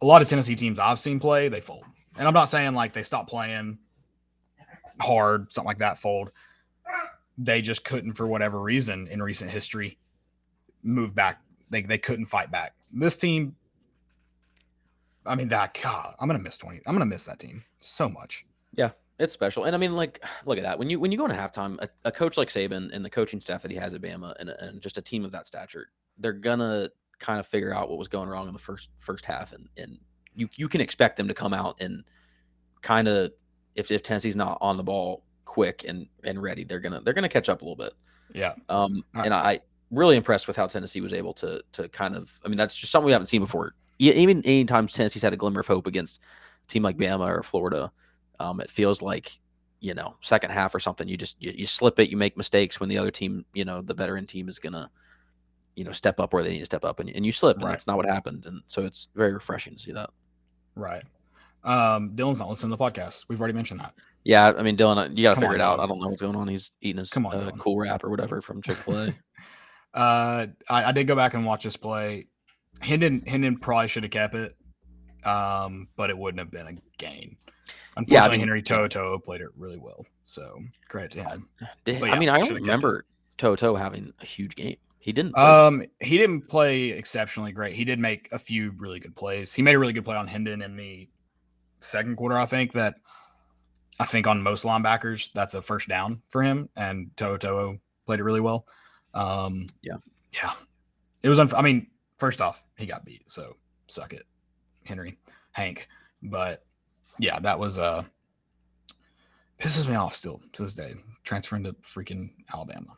A lot of Tennessee teams I've seen play, they fold. And I'm not saying like they stop playing hard, something like that, fold. They just couldn't, for whatever reason, in recent history, move back. They they couldn't fight back. This team, I mean, that God, I'm gonna miss 20. I'm gonna miss that team so much. Yeah. It's special, and I mean, like, look at that. When you when you go into halftime, a, a coach like Saban and the coaching staff that he has at Bama, and, and just a team of that stature, they're gonna kind of figure out what was going wrong in the first first half, and and you you can expect them to come out and kind of if if Tennessee's not on the ball quick and and ready, they're gonna they're gonna catch up a little bit. Yeah. Um, and I really impressed with how Tennessee was able to to kind of. I mean, that's just something we haven't seen before. Even anytime Tennessee's had a glimmer of hope against a team like Bama or Florida, um, it feels like you know second half or something. You just you, you slip it, you make mistakes when the other team, you know, the veteran team is gonna you know step up where they need to step up, and, and you slip, and Right. that's not what happened. And so it's very refreshing to see that. Right. Um, Dylan's not listening to the podcast. We've already mentioned that. Yeah, I mean, Dylan, uh, you got to figure on, it out. Dylan. I don't know what's going on. He's eating his on, uh, cool wrap or whatever from Chick Fil A. Uh, I, I did go back and watch this play. Hendon Hendon probably should have kept it, um, but it wouldn't have been a gain. Unfortunately, mean, Henry. To'oTo'o played it really well. So credit to him. Did- But I mean, I don't remember To'oTo'o having a huge game. He didn't. play Um, he didn't play exceptionally great. He did make a few really good plays. He made a really good play on Hendon in the second quarter. I think that I think on most linebackers that's a first down for him, and To'oTo'o played it really well. Um, Yeah. yeah, it was. Unf- I mean, first off, he got beat, so suck it, Henry, Hank. But yeah, that was uh pisses me off still to this day. Transferring to freaking Alabama.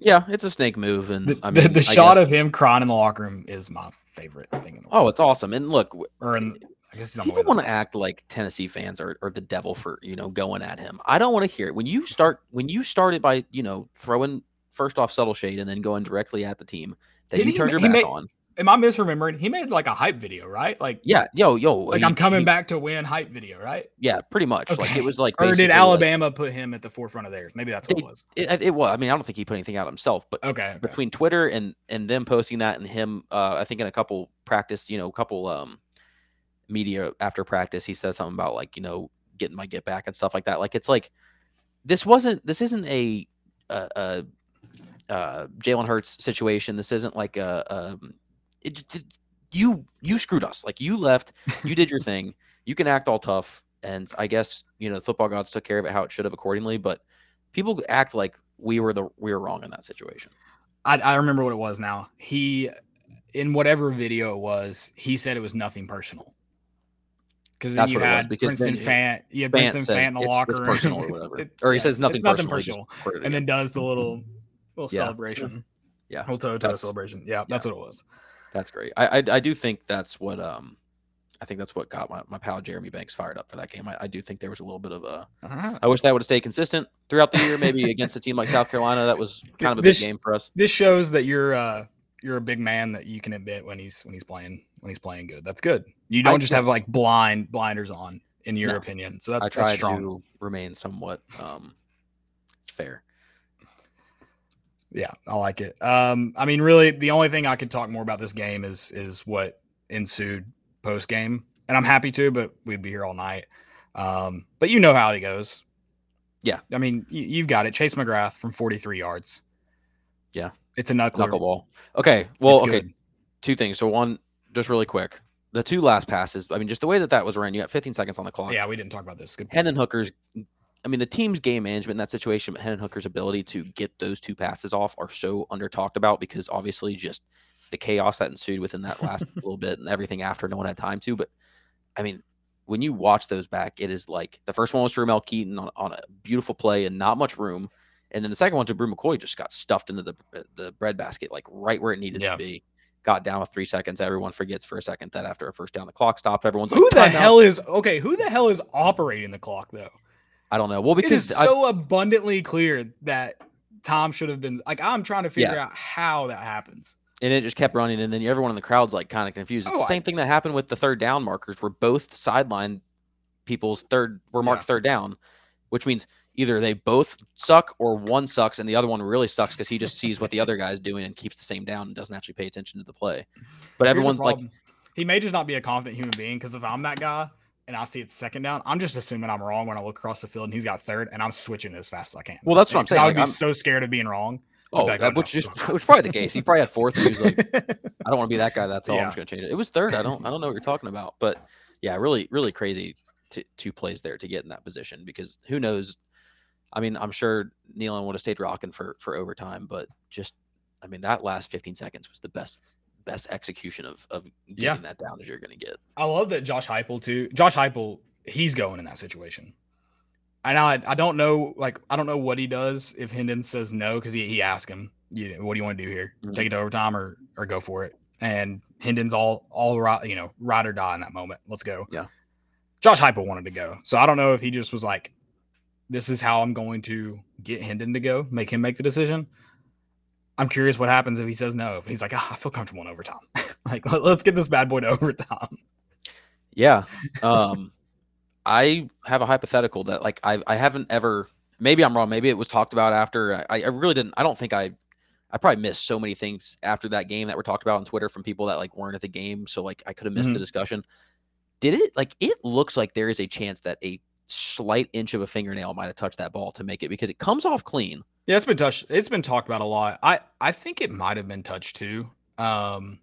Yeah, it's a snake move, and The, I mean, the I shot guess- of him crying in the locker room is my favorite thing in the world. oh, it's awesome. And look, Or in, I guess people want to act like Tennessee fans are, are the devil for you know going at him. I don't want to hear it. When you start, when you started by you know throwing first off subtle shade and then going directly at the team that Did you he turned ma- your he back made- on. Am I misremembering? He made like a hype video, right? Like, Yeah, yo, yo, like he- I'm coming he- back to win hype video, right? Yeah, pretty much. Like it was like, Or did like- Alabama put him at the forefront of theirs? Maybe that's what They- it was. It, it was. I mean, I don't think he put anything out himself, but Okay. okay. between Twitter and and them posting that and him, uh, I think in a couple practice, you know, a couple um media after practice, he said something about like you know getting my get back and stuff like that. Like it's like this wasn't this isn't a a, a, uh Jalen Hurts situation. This isn't like a um it, it- you you screwed us. Like you left, you did your thing. You can act all tough, and I guess you know the football gods took care of it how it should have accordingly. But people act like we were the we were wrong in that situation. I, I remember what it was now. He, in whatever video it was, he said it was nothing personal. Because then That's you what it was, had because Princeton fan, you had Princeton fan in the it's- locker it's room. personal or whatever. it- Or he yeah, says nothing nothing personal, personal. And then does the little little Yeah. celebration. Yeah, whole toe toe celebration. Yeah, that's what it was. That's great. I, I I do think that's what um I think that's what got my, my pal Jeremy Banks fired up for that game. I, I do think there was a little bit of a. Uh-huh. I wish that would have stayed consistent throughout the year. Maybe against a team like South Carolina, that was kind of a This- big game for us. This shows that you're uh you're a big man that you can admit when he's when he's playing when he's playing good. That's good. You don't just have like blind blinders on in your No. opinion. So that's, I that's strong. to remain somewhat um, fair. Yeah, I like it. Um, I mean, really, the only thing I could talk more about this game is is what ensued post game, and I'm happy to, but we'd be here all night. Um, but you know how it goes. Yeah. I mean, you, you've got it. Chase McGrath from 43 yards. Yeah. it's a knuckler. Knuckleball. Okay. Well, It's okay. good. Two things. So one, just really quick, the two last passes. I mean, just the way that that was ran. You got 15 seconds on the clock. Yeah, we didn't talk about this. Good. Hendon Hooker's, I mean, the team's game management in that situation, but Hendon Hooker's ability to get those two passes off are so under talked about because obviously just the chaos that ensued within that last little bit and everything after no one had time to. But I mean, when you watch those back, it is like the first one was to Ramel Keyton on, on a beautiful play and not much room. And then the second one to Bru McCoy just got stuffed into the the breadbasket, like right where it needed Yeah. to be. Got down with three seconds. Everyone forgets for a second that after a first down, the clock stopped. Everyone's like, Who the "Timeout." hell is okay? Who the hell is operating the clock though? I don't know. Well, It because is I- so abundantly clear that Tom should have been like. I'm trying to figure Yeah. out how that happens. and it just kept running and then everyone in the crowd's like kind of confused it's Oh, the I- same thing that happened with the third down markers where both sideline people's third were marked Yeah. third down which means either they both suck or one sucks and the other one really sucks because he just sees what the other guy's doing and keeps the same down and doesn't actually pay attention to the play but everyone's like he may just not be a confident human being because if I'm that guy and I see it's second down, I'm just assuming I'm wrong when I look across the field and he's got third, and I'm switching as fast as I can. Well, that's what I'm saying, I would like, be I'm- so scared of being wrong. oh that- on which now. is which probably the case he probably had fourth and he was like I don't want to be that guy. That's all. Yeah. I'm just gonna change it. It was third. I don't. I don't know what you're talking about. But yeah, really, really crazy. T- two plays there to get in that position because who knows? I mean, I'm sure Neyland would have stayed rocking for for overtime, but just, I mean, that last 15 seconds was the best best execution of of getting Yeah. that down as you're gonna get. I love that Josh Heupel too. Josh Heupel, he's going in that situation. And I, I don't know, like I don't know what he does if Hendon says no because he, he asked him, you know, what do you want to do here? Mhm. Take it to overtime or or go for it? And Hendon's all all right, you know, ride or die in that moment. Let's go. Yeah. Josh Heupel wanted to go, so I don't know if he just was like, this is how I'm going to get Hendon to go, make him make the decision. I'm curious what happens if he says no. If he's like, ah, I feel comfortable in overtime. like, let, let's get this bad boy to overtime. Yeah. Um, I have a hypothetical that like I I haven't ever. Maybe I'm wrong. Maybe it was talked about after. I, I really didn't. I don't think I. I probably missed so many things after that game that were talked about on Twitter from people that like weren't at the game. So like I could have missed Mhm. the discussion. Did it like it looks like there is a chance that a slight inch of a fingernail might have touched that ball to make it because it comes off clean. Yeah, it's been touched. It's been talked about a lot. I I think it might have been touched too. Um,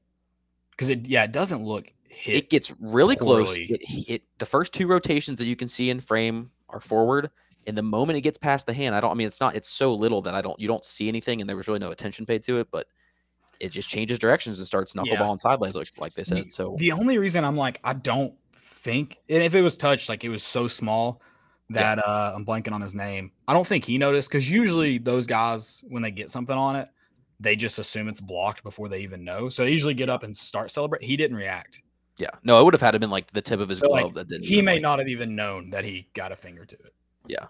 because it yeah, it doesn't look hit. it gets really close. It, it the first two rotations that you can see in frame are forward, and the moment it gets past the hand, I don't. I mean, it's not. It's so little that I don't. You don't see anything, and there was really no attention paid to it. But it just changes directions and starts knuckleball Yeah. and sideways, like like they The- said. So the only reason I'm like I don't think, and if it was touched, like it was so small Yeah. that uh I'm blanking on his name. I don't think he noticed because usually those guys when they get something on it, they just assume it's blocked before they even know. So they usually get up and start celebrate. He didn't react. yeah, no, it would have had to been like the tip of his So, like, glove that didn't. He may like- not have even known that he got a finger to it. Yeah.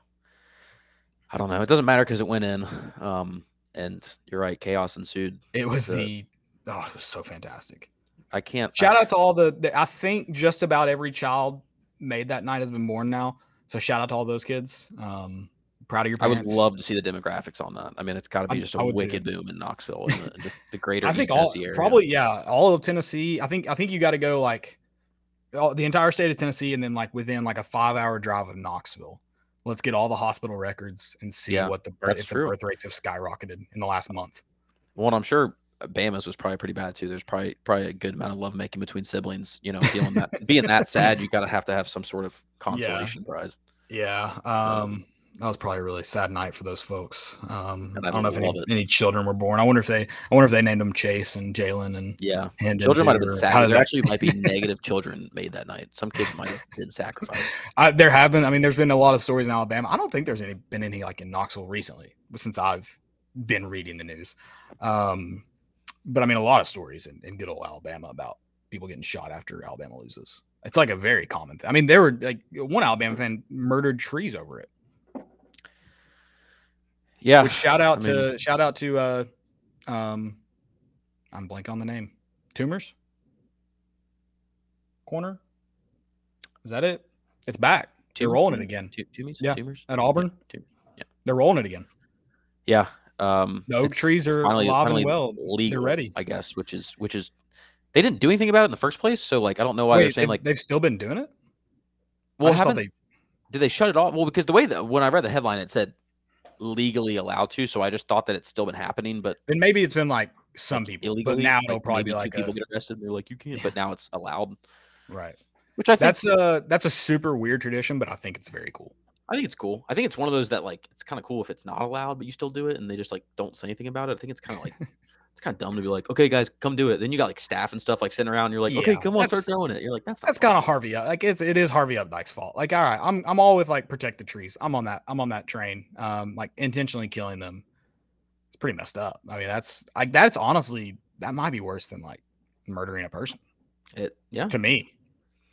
I don't know. It doesn't matter because it went in. Um, and you're right. Chaos ensued. It was The- the oh, it was so fantastic. I can't. Shout I, out to all the, the I think just about every child made that night has been born now. So shout out to all those kids. Um proud of your I would love to see the demographics on that. I mean, it's got to be just a wicked boom in Knoxville and the, the, greater I East think all Tennessee area. probably yeah, all of Tennessee. I think I think you got to go like all, the entire state of Tennessee and then like within like a 5-hour drive of Knoxville. Let's get all the hospital records and see Yeah, what the birth, if the birth rates have skyrocketed in the last month. Well, and I'm sure Bama's was probably pretty bad too. There's probably probably a good amount of lovemaking between siblings. You know, feeling that being that sad, you gotta have to have some sort of consolation prize. Yeah. Um, that was probably a really sad night for those folks. Um, I I don't know if any, any children were born. I wonder if they, I wonder if they named them Chase and Jalin and Yeah, Hendon children might have been sad. There actually might be negative children made that night. Some kids might have been sacrificed. I, there have been. I mean, there's been a lot of stories in Alabama. I don't think there's any been any like in Knoxville recently, since I've been reading the news. Um, but I mean, a lot of stories in, in good old Alabama about people getting shot after Alabama loses. It's like a very common thing. I mean, there were like one Alabama fan murdered trees over it. Yeah. Which shout out I mean- to shout out to uh um I'm blanking on the name. Toomer's? Corner? Is that it? It's back. They're rolling it again. Toomer's? Yeah, Toomer's? at Auburn. Yeah. They're rolling it again. Yeah. Um, The oak trees are finally, alive finally and well. legal, They're ready. I guess, which is which is they didn't do anything about it in the first place. So like I don't know why they're saying they've, like they've still been doing it? well haven't they? did they shut it off? Well, because the way that when I read the headline it said legally allowed to, so I just thought that it's still been happening, but Then maybe it's been like some like, people, illegally, but now like, it'll probably be two like people a, get arrested. They're like you can't, but now it's allowed, right. which I think That's a that's a super weird tradition, but I think it's very cool. I think it's cool. I think it's one of those that like it's kind of cool if it's not allowed, but you still do it, and they just like don't say anything about it. I think it's kind of like it's kind of dumb to be like, okay, guys, come do it. Then you got like staff and stuff like sitting around. And you're like, okay, come on, start doing it. You're like, that's That's kind of Harvey. Like it's it is Harvey Updike's fault. Like all right, I'm I'm all with like protect the trees. I'm on that. I'm on that train. Um, like intentionally killing them. It's pretty messed up. I mean, that's like that's honestly that might be worse than like murdering a person it. Yeah, to me.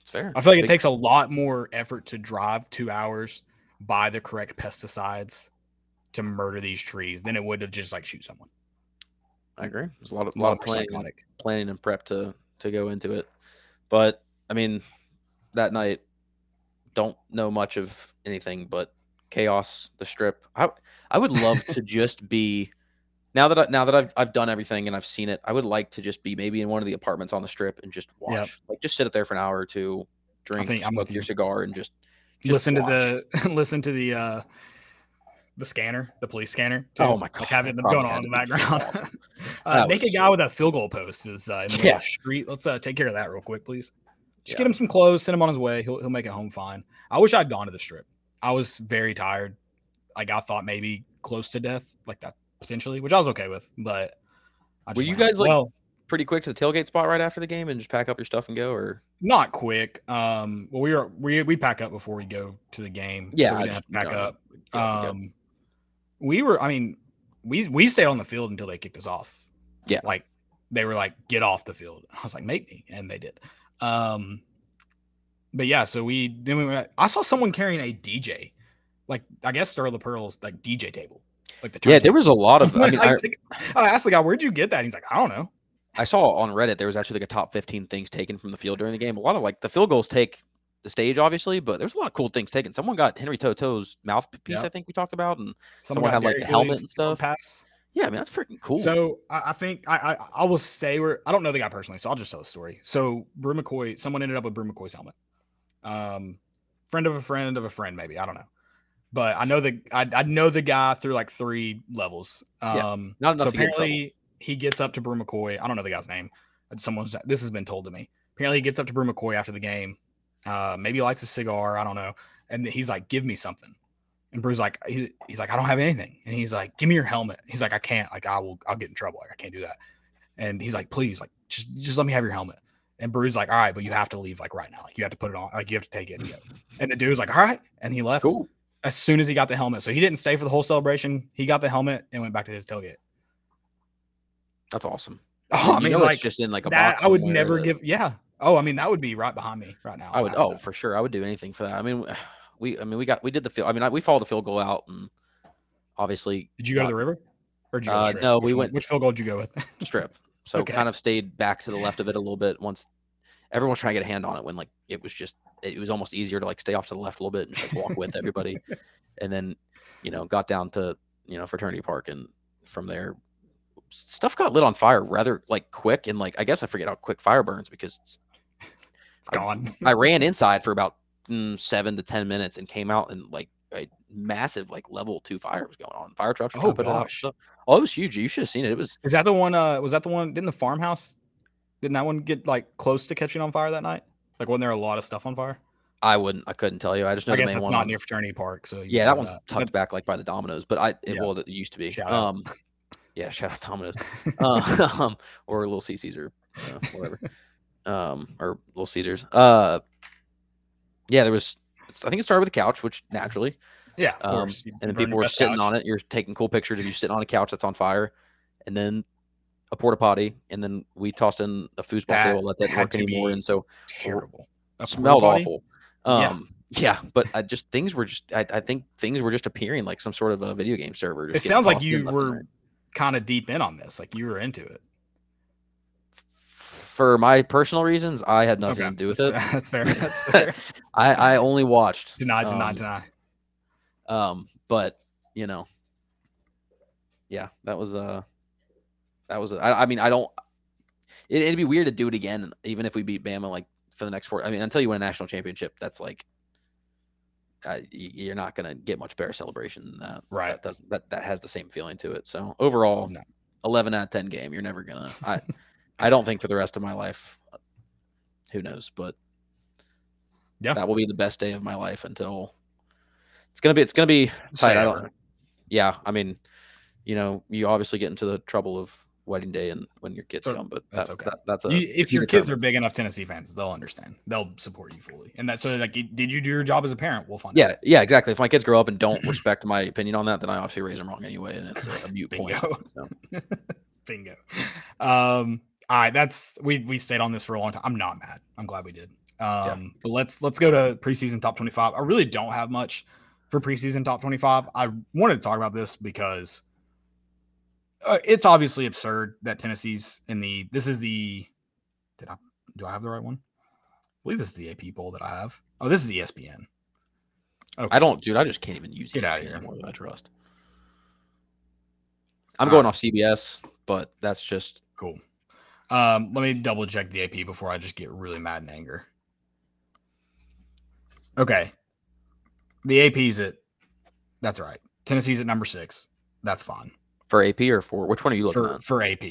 it's fair. I feel like it takes a lot more effort to drive two hours, buy the correct pesticides to murder these trees than it would to just like shoot someone. I agree. There's a lot of A lot lot of planning, planning and prep to to go into it. But I mean, that night, don't know much of anything but chaos. The strip. I I would love to just be now that I, now that I've I've done everything and I've seen it. I would like to just be maybe in one of the apartments on the strip and just watch. Yep. Like just sit up there for an hour or two, drink, smoke your you. cigar, and just, just listen watch. to the listen to the uh the scanner, the police scanner. too. Oh my Like God, having that them going on in the had to be just background. awesome. uh, naked was guy with a field goal post is uh, in the Yeah. street. Let's uh, take care of that real quick, please. Just Yeah. get him some clothes, send him on his way. He'll he'll make it home fine. I wish I'd gone to the strip. I was very tired. Like I thought maybe close to death, like that potentially, which I was okay with. But I Were you guys, like- well? Pretty quick to the tailgate spot right after the game and just pack up your stuff and go, or Not quick. Um, well, we are we we pack up before we go to the game. so Yeah, we I didn't have just- to pack no, up. and. Um, we were. I mean, we we stayed on the field until they kicked us off. Yeah. like they were like, "Get off the field." I was like, "Make me," and they did. Um, but yeah, so we then we went, I saw someone carrying a DJ, like I guess the Pearls like DJ table, like the yeah, there was a lot of. I mean, I, I, like- I asked the guy, "Where'd you get that?" He's like, "I don't know." I saw on Reddit there was actually like a top 15 things taken from the field during the game. A lot of like the field goals take the stage, obviously, but there's a lot of cool things taken. Someone got Henry To'oTo'o's mouthpiece, Yeah. I think we talked about, and Someone, Someone had, like, a helmet and stuff. Pass. yeah, I mean that's freaking cool. So I, I think I, I I will say where I don't know the guy personally, so I'll just tell the story. So Bru McCoy, someone ended up with Bru McCoy's helmet. Um, friend of a friend of a friend, maybe I don't know, but I know the I, I know the guy through like three levels. Yeah, Um, not enough so apparently he gets up to Bru McCoy. I don't know the guy's name. Someone's this has been told to me. Apparently he gets up to Bru McCoy after the game. Uh, maybe he lights a cigar. I don't know, and he's like, "Give me something." And Bru's like, he's, he's like, I don't have anything. And he's like, give me your helmet. He's like, I can't. Like, I will, I'll get in trouble. Like, I can't do that. And he's like, please, like, just, just let me have your helmet. And Bru's like, all right, but you have to leave like right now. Like, you have to put it on. Like, you have to take it and. And the dude's like, all right. And he left cool. as soon as he got the helmet. So he didn't stay for the whole celebration. He got the helmet and went back to his tailgate. That's awesome. Oh, I mean, know like, it's just in like a that, box. I would never that- give. Yeah. Oh, I mean, that would be right behind me right now. I would. Oh, for sure. I would do anything for that. I mean, we. I mean, we got. We did the field. I mean, I, we followed the field goal out, and obviously Did you go to the river? Or did you go to the Uh, strip? no, Which we one- went- Which field goal did you go with? strip. So Okay. kind of stayed back to the left of it a little bit. Once everyone's trying to get a hand on it, when like it was just it was almost easier to like stay off to the left a little bit and just like walk with everybody, and then you know got down to you know fraternity park and from there stuff got lit on fire rather like quick and like I guess I forget how quick fire burns because it's gone. I ran inside for about mm, seven to ten minutes and came out and like a massive like level two fire was going on. Fire trucks were Oh, put it gosh. Oh, it was huge. You should have seen it. It was Is that the one? Uh, was that the one? Didn't the farmhouse? Didn't that one get like close to catching on fire that night? Like, wasn't there a lot of stuff on fire? I wouldn't I couldn't tell you. I just know I the guess one not on- near Fraternity Park. So Yeah, that one's tucked But- back like by the dominoes, but I it, Yeah. well it used to be. Shout out. um yeah, shout out dominoes. um or little or you know, whatever. um or little Caesars. Uh yeah, there was I think it started with a couch, which naturally. yeah, Um. And then people were sitting couch. on it. You're taking cool pictures of you sitting on a couch that's on fire. And then a porta potty, and then we tossed in a foosball That table. Let that work anymore, and so Terrible. Smelled awful. Yeah. Um, yeah. but I just things were just I, I think things were just appearing like some sort of a video game server. It sounds like you were right. Kind of deep in on this. Like you were into it. for my personal reasons. I had nothing Okay, to do with that's it. fair- That's fair. That's fair. I I only watched. deny, deny, um, deny. Um, but you know, yeah, that was uh, that was. I, I mean, I don't. It, it'd be weird to do it again, even if we beat Bama like for the next four. I mean, until you win a national championship, that's like. Uh, you're not gonna get much better celebration than that. Right. That doesn't that that has the same feeling to it. So overall, No. eleven out of ten game. You're never gonna. I I don't think for the rest of my life. Who knows? But Yeah. that will be the best day of my life until it's gonna be. It's gonna be tight. I don't. Yeah, I mean, you know, you obviously get into the trouble of wedding day and when your kids So, come, but that's that- okay. that- that's a You- if your kids are big enough Tennessee fans, they'll understand. They'll support you fully. And that's so like, did you do your job as a parent? We'll find out. yeah, yeah, exactly. If my kids grow up and don't respect my opinion on that, then I obviously raise them wrong anyway, and it's a, a mute point. Bingo. So, Bingo. Um, all right, that's we we stayed on this for a long time. I'm not mad. I'm glad we did. Um, but let's let's go to preseason top 25. I really don't have much for preseason top 25. I wanted to talk about this because uh, it's obviously absurd that Tennessee's in the this is the did I do I have the right one? I believe this is the AP poll that I have. Oh, this is ESPN. Okay. I don't, dude. I just can't even use Get ESPN outta here. anymore that I trust. I'm All going right. off CBS, but that's just Cool. Um, let me double check the AP before I just get really mad and anger. Okay. The AP's at that's right. Tennessee's at number six. That's fine. For AP or for which one are you looking For at? for AP.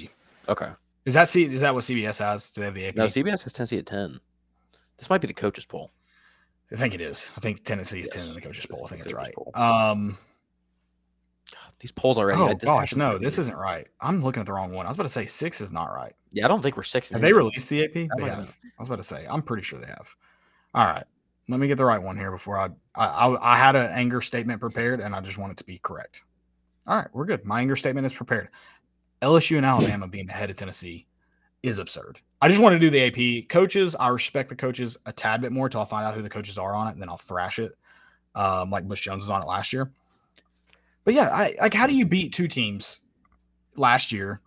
Okay, Is that C is that what CBS has? Do they have the AP? no, CBS has Tennessee at ten. This might be the coaches poll. I think it is. I think Tennessee's ten Yes, in the coaches poll. I think it's right. poll. Um These polls already. oh this gosh, no, this isn't right. I'm looking at the wrong one. I was about to say six is not right. Yeah, I don't think we're six. Have they released the AP? They have have. been. I was about to say. I'm pretty sure they have. All right. Let me get the right one here before I I, I, I had an anger statement prepared and I just want it to be correct. All right, we're good. My anger statement is prepared. LSU and Alabama being ahead of Tennessee is absurd. I just want to do the AP coaches. I respect the coaches a tad bit more till I find out who the coaches are on it, and then I'll thrash it. Um, like Butch Jones was on it last year. But yeah, I like how do you beat two teams last year?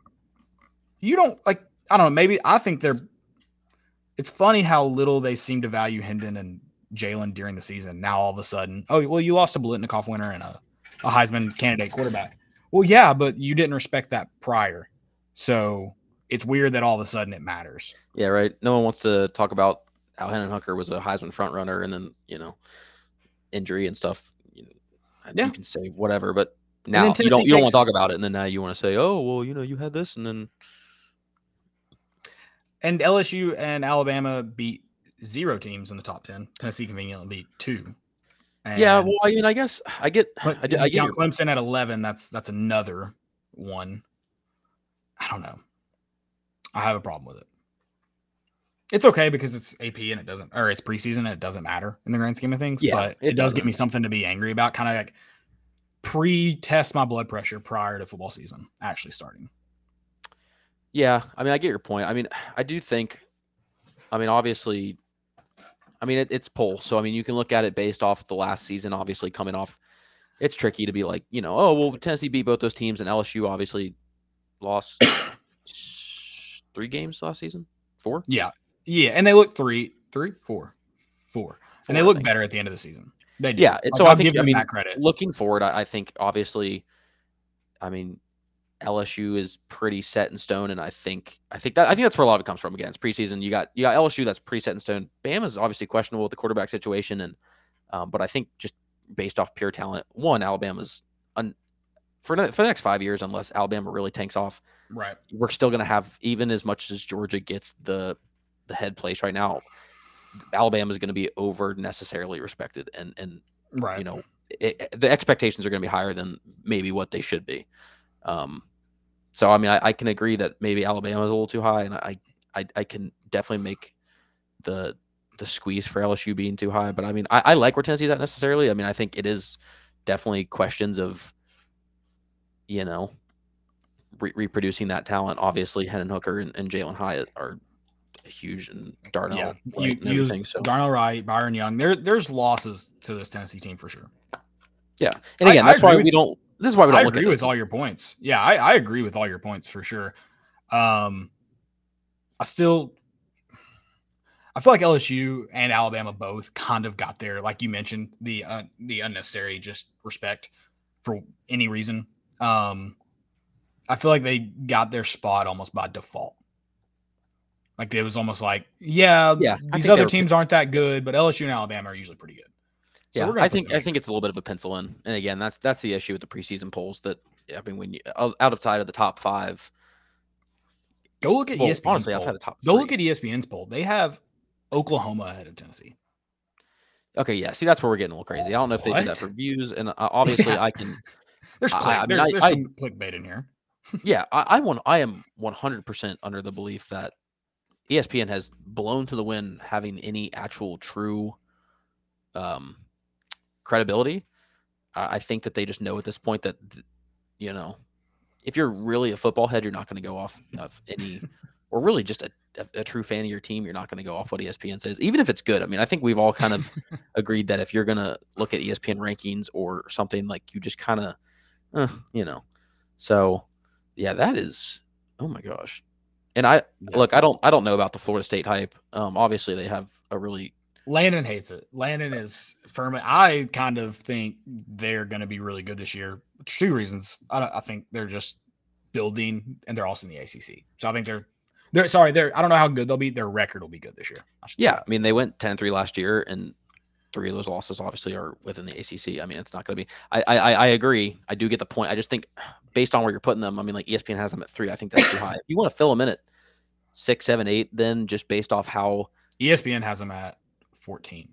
You don't like I don't know, maybe I think they're it's funny how little they seem to value Hendon and Jalin during the season. Now all of a sudden, oh well, you lost a Biletnikoff winner and a, a Heisman candidate quarterback. Well, yeah, but you didn't respect that prior. So it's weird that all of a sudden it matters. Yeah, right. No one wants to talk about how Hendon Hooker was a Heisman front runner, and then you know, injury and stuff. You, know, Yeah. you can say whatever, but now you don't you don't want to talk about it, and then now you want to say, oh well, you know, you had this, and then And LSU and Alabama beat zero teams in the top ten. Tennessee conveniently beat two. Yeah. Well, I mean, I guess I get I, I get count Clemson at eleven, that's that's another one. I don't know. I have a problem with it. It's okay because it's AP and it doesn't, or it's preseason and it doesn't matter in the grand scheme of things. Yeah, but it it, does give me something to be angry about. Kind of like pre-test my blood pressure prior to football season actually starting. Yeah, I mean, I get your point. I mean, I do think, I mean, obviously, I mean, it, it's poll, so I mean, you can look at it based off the last season. Obviously, coming off, it's tricky to be like, you know, oh well, Tennessee beat both those teams, and LSU obviously lost three games last season, four. Yeah, yeah, and they look three, three, four, four, and they I look think. better at the end of the season. They do. Yeah, Like, so I I'll think- give I mean, that credit. Looking forward, I, I think obviously, I mean, LSU is pretty set in stone, and I think I think that I think that's where a lot of it comes from. Again, it's preseason. You got you got LSU that's pretty set in stone. Bama's obviously questionable with the quarterback situation, and um, but I think just based off pure talent, one Alabama's un, for the- for the next five years, unless Alabama really tanks off, right. we're still going to have even as much as Georgia gets the the head place right now. Alabama is going to be over necessarily respected, and and Right. you know it, the expectations are going to be higher than maybe what they should be. Um, so I mean, I, I can agree that maybe Alabama is a little too high, and I, I I can definitely make the the squeeze for LSU being too high. But I mean, I, I like where Tennessee's at necessarily. I mean, I think it is definitely questions of you know re- reproducing that talent. Obviously, Hendon Hooker and, and Jalin Hyatt are huge, and Darnell yeah, Wright you, and everything. So Darnell Wright, Byron Young. There, there's losses to this Tennessee team for sure. yeah, and again, I that's why we don't. This is why we don't I agree with all your points. Yeah, I, I agree with all your points for sure. Um, I still, I feel like LSU and Alabama both kind of got there, like you mentioned, the uh, the unnecessary just respect for any reason. Um, I feel like they got their spot almost by default. Like it was almost like, yeah, Yeah, these other teams aren't that good, but LSU and Alabama are usually pretty good. So yeah, I think I think it's a little bit of a pencil in, and again, that's that's the issue with the preseason polls. That I mean, when you out of sight of the top five, Go look at well, ESPN's honestly, poll. outside the top. Go look at ESPN's poll. They have Oklahoma ahead of Tennessee. Okay, yeah. See, that's where we're getting a little crazy. I don't know if they do that for views, and uh, obviously, Yeah. I can. There's I- click, I mean, there- I- there's I- clickbait in here. Yeah, I, I want. I am one hundred percent under the belief that ESPN has blown to the wind having any actual true um, credibility. I, I think that they just know at this point that you know, if you're really a football head, you're not going to go off of any, or really just a, a, a true fan of your team. You're not going to go off what ESPN says, even if it's good. I mean, I think we've all kind of agreed that if you're going to look at ESPN rankings or something like you just kind of, uh, you know, so yeah, that is. Oh my gosh. And I look, I don't, I don't know about the Florida State hype. Um, obviously they have a really Landon hates it. Landon uh, is firm. I kind of think they're going to be really good this year. Two reasons. I, don't- I think they're just building, and they're also in the ACC. So I think they're they're sorry. They're I don't know how good they'll be. Their record will be good this year. I Yeah. I mean they went 10-3 last year, and three of those losses obviously are within the ACC. I mean it's not going to be. I, I I I agree. I do get the point. I just think based on where you're putting them, I mean like ESPN has them at three. I think that's too high. If you want to fill them in at six, seven, eight, then just based off how ESPN has them at 14.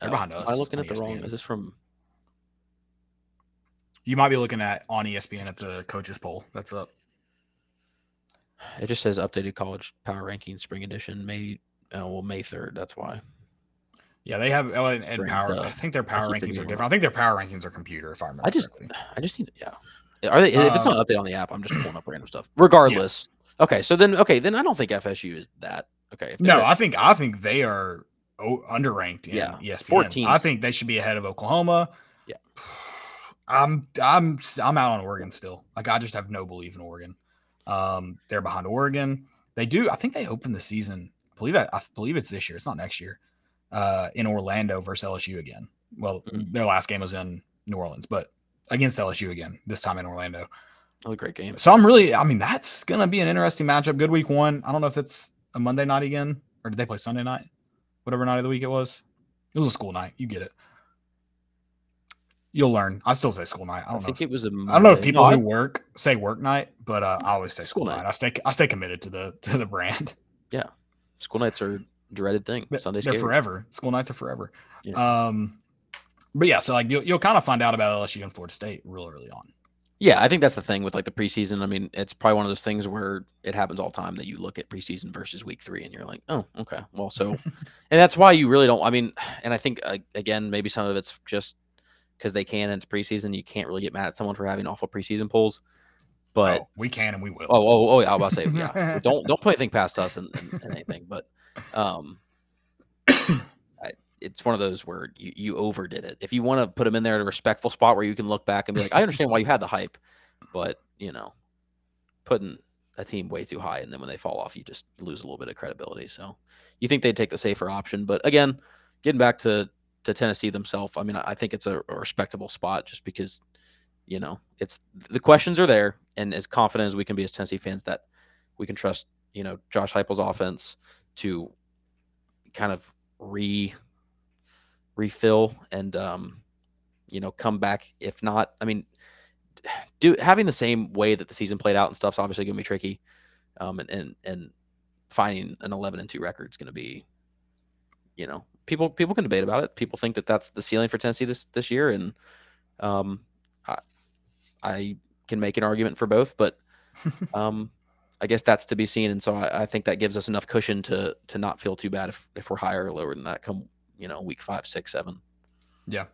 They're uh, behind Am I looking at the wrong? Is this from? You might be looking at on ESPN at the coaches poll. That's up. It just says updated college power rankings spring edition May. Uh, well, May third. That's why. Yeah, they have oh, and, and power. I think their power rankings are different. I think their power rankings are computer. If I remember. I just, correctly. I just need, yeah. Are they? if it's Um, not updated on the app, I'm just pulling up random stuff. Regardless, okay. So then, okay, then I don't think FSU is that okay. If No, I think I think they are o- underranked in Yeah, ESPN. 14 I think they should be ahead of Oklahoma. Yeah. I'm I'm I'm out on Oregon still. Like I just have no belief in Oregon. Um, they're behind Oregon. They do. I think they open the season. I believe I, I believe it's this year. It's not next year. Uh, in Orlando versus LSU again. Well, Mhm. their last game was in New Orleans, but against LSU again. This time in Orlando. a great game. So I'm really, I mean, that's gonna be an interesting matchup. Good week one. I don't know if it's a Monday night again, or did they play Sunday night? Whatever night of the week it was. It was a school night. You get it. You'll learn. I still say school night. I I, don't know. think If, it was a. I don't know if people No, who I- work say work night, but uh, I always say school, School night. night. I stay, I stay committed to the to the brand. Yeah, school nights are dreaded thing. They're- Sunday they're forever. School nights are forever. Yeah. Um, but yeah, so like you'll you'll kind of find out about LSU and Florida State real early on. Yeah, I think that's the thing with like the preseason. I mean, it's probably one of those things where it happens all the time that you look at preseason versus week three, and you're like, oh, okay, well, so, and that's why you really don't. I mean, and I think uh, again, maybe some of it's just because they can and it's preseason. You can't really get mad at someone for having awful preseason polls, but oh, we can and we will. Oh, oh, oh, yeah. I was about to say, yeah. don't don't put anything past us and, and, and anything, but um, it's one of those where you, you overdid it. If you want to put them in there at a respectful spot where you can look back and be like, I understand why you had the hype, but you know, putting a team way too high and then when they fall off, you just lose a little bit of credibility. So you think they'd take the safer option, but again, getting back to to Tennessee themselves, I mean, I I think it's a, a respectable spot just because you know it's the questions are there, and as confident as we can be as Tennessee fans that we can trust, you know, Josh Heupel's offense to kind of re refill and um, you know come back. If not, I mean, do having the same way that the season played out and stuff's obviously going to be tricky, um, and and and finding an eleven and two record is going to be, you know, people people can debate about it. People think that that's the ceiling for Tennessee this this year, and um, I I can make an argument for both, but um, I guess that's to be seen. And so I, I think that gives us enough cushion to to not feel too bad if if we're higher or lower than that come you know week five, six, seven. Yeah.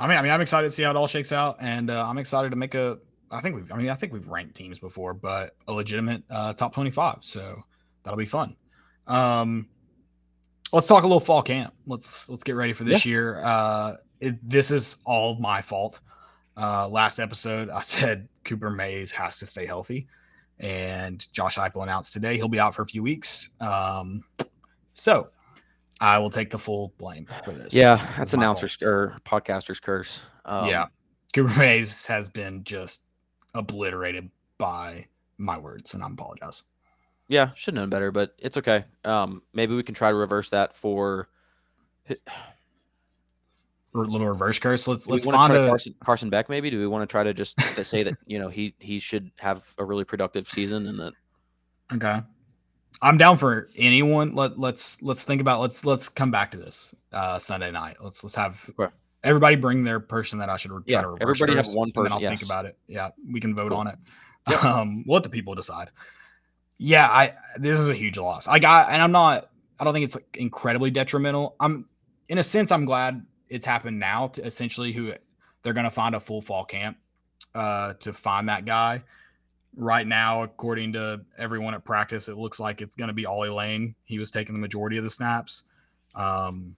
I mean, I mean, I'm excited to see how it all shakes out, and uh, I'm excited to make a I think we've I mean I think we've ranked teams before, but a legitimate uh, top 25. So that'll be fun. Um, let's talk a little fall camp. Let's let's get ready for this year. Uh, it, this is all my fault. Uh, last episode, I said Cooper Mays has to stay healthy, and Josh Heupel announced today he'll be out for a few weeks. Um, so I will take the full blame for this. Yeah, that's announcers or podcasters curse. Um, yeah, Cooper Mays has been just obliterated by my words, and I apologize. Yeah, should have known better, but it's okay. Um, maybe we can try to reverse that for. Or a little reverse curse. Let's let's find a Carson, Carson Beck. Maybe do we want to try to just say that you know he he should have a really productive season and that Okay. I'm down for anyone. Let let's let's think about let's let's come back to this uh Sunday night. Let's let's have Okay. everybody bring their person that I should re- try Yeah, to reverse everybody have one and person, I'll yes. think about it. Yeah, we can vote Cool. on it. Um, we'll let the people decide. Yeah, I this is a huge loss. I got and I'm not I don't think it's like incredibly detrimental. I'm in a sense I'm glad it's happened now to essentially who they're gonna find a full fall camp uh to find that guy right now, according to everyone at practice, it looks like it's going to be Ollie Lane. He was taking the majority of the snaps. Um,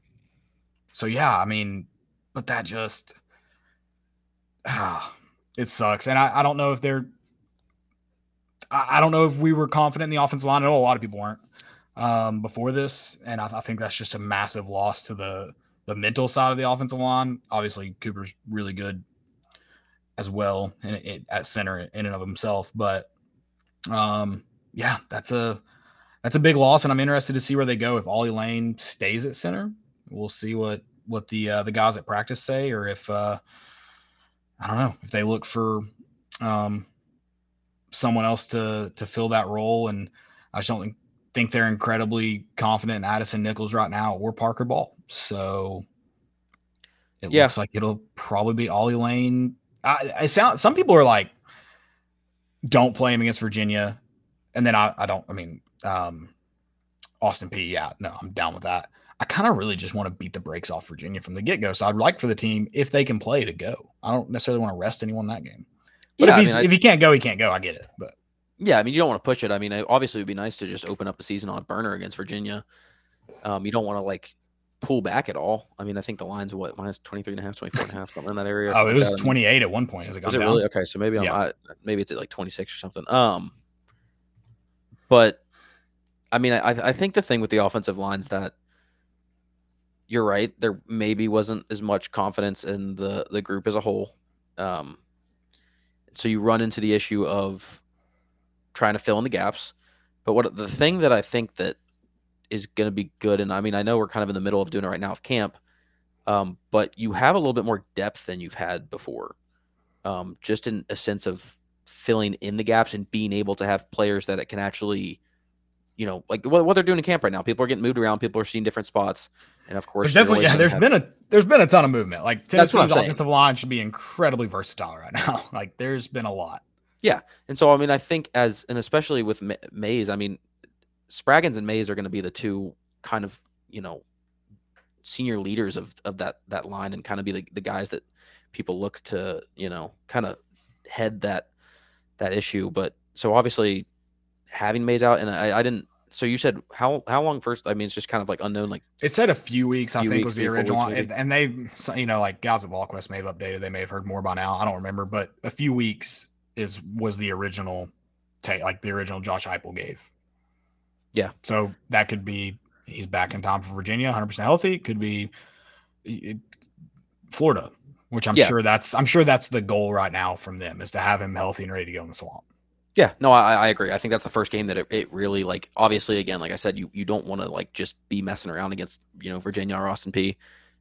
so yeah, I mean, but that just ah, it sucks. And I, I don't know if they're I, I don't know if we were confident in the offensive line. I know a lot of people weren't um, before this, and I, I think that's just a massive loss to the the mental side of the offensive line. Obviously, Cooper's really good as well at center in and of himself. But um, yeah, that's a that's a big loss, and I'm interested to see where they go. If Ollie Lane stays at center, we'll see what what the uh, the guys at practice say, or if uh, I don't know if they look for um, someone else to to fill that role. And I just don't think, think they're incredibly confident in Addison Nichols right now or Parker Ball. So it Yeah. looks like it'll probably be Ollie Lane. I, I sound some people are like, don't play him against Virginia, and then I I don't. I mean, um, Austin Peay. Yeah, no, I'm down with that. I kind of really just want to beat the brakes off Virginia from the get go. So I'd like for the team, if they can play, to go. I don't necessarily want to rest anyone that game. But Yeah, if I he's mean, I- if he can't go, he can't go. I get it. But Yeah, I mean, you don't want to push it. I mean, obviously, it would be nice to just open up a season on a burner against Virginia. Um, you don't want to like pull back at all. I mean, I think the line's what minus 23 and a half, 24 and a half, something in that area. oh, it like was that. I mean, 28 at one point. Has it gone it down? really okay? So maybe I'm Yeah. I, maybe it's at like 26 or something. Um, but I mean, I I think the thing with the offensive lines that you're right, there maybe wasn't as much confidence in the the group as a whole. Um, so you run into the issue of trying to fill in the gaps. But what the thing that I think that is going to be good, and I mean, I know we're kind of in the middle of doing it right now with camp, um, but you have a little bit more depth than you've had before, um, just in a sense of filling in the gaps and being able to have players that it can actually, you know, like what, what they're doing in camp right now. People are getting moved around. People are seeing different spots, and of course, There's definitely yeah. There's have- been a there's been a ton of movement. Like That's what I'm Tennessee's saying. offensive line should be incredibly versatile right now. like there's been a lot. Yeah, and so, I mean, I think as and especially with Ma- Mays, I mean, Spraggins and Mays are going to be the two kind of you know senior leaders of of that that line and kind of be the, the guys that people look to you know kind of head that that issue. But so obviously having Mays out, and I, I didn't. So you said how how long first? I mean, it's just kind of like unknown. Like It said a few weeks, I think, weeks, was the three or four original, and, and they, you know, like guys at VolQuest may have updated. They may have heard more by now. I don't remember, but a few weeks is was the original take, like the original Josh Heupel gave. Yeah. So that could be he's back in time for Virginia, 100 percent healthy. Could be it- Florida, which I'm Yeah. sure that's I'm sure that's the goal right now from them is to have him healthy and ready to go in the swamp. Yeah, no, I, I agree. I think that's the first game that it, it really like. Obviously, again, like I said, you you don't want to like just be messing around against you know Virginia or Austin Peay,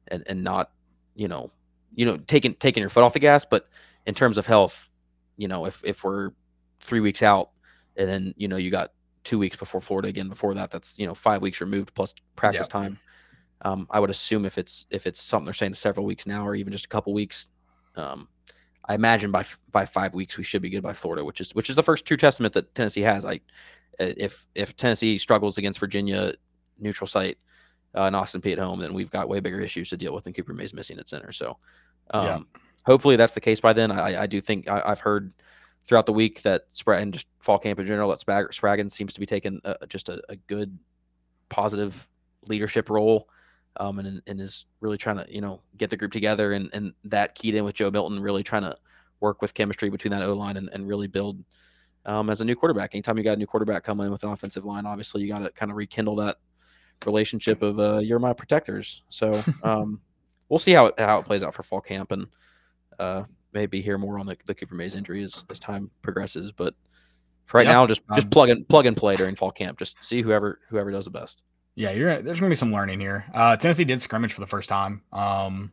and and not you know you know taking taking your foot off the gas. But in terms of health, you know, if if we're three weeks out, and then you know you got two weeks before Florida again. Before that, that's you know five weeks removed plus practice Yep. time. Um, I would assume if it's if it's something they're saying several weeks now, or even just a couple weeks, um, I imagine by by five weeks we should be good by Florida, which is which is the first true testament that Tennessee has. I uh, if if Tennessee struggles against Virginia neutral site uh, and Austin Peay at home, then we've got way bigger issues to deal with than Cooper Mays missing at center. So um, Yeah. hopefully that's the case by then. I, I do think I, I've heard throughout the week that spread and just fall camp in general that Spag- Spraggins seems to be taking a, just a, a good positive leadership role um, and, and is really trying to you know get the group together and and that keyed in with Joe Milton really trying to work with chemistry between that O line and, and really build um, as a new quarterback. Anytime you got a new quarterback coming in with an offensive line, obviously you got to kind of rekindle that relationship of uh, you're my protectors. So um, we'll see how it, how it plays out for fall camp and uh, maybe hear more on the, the Cooper Mays injury as, as time progresses. But for right Yep. now, just just Um, plug and plug and play during fall camp. Just see whoever whoever does the best. Yeah, you're there's gonna be some learning here. Uh, Tennessee did scrimmage for the first time. Um,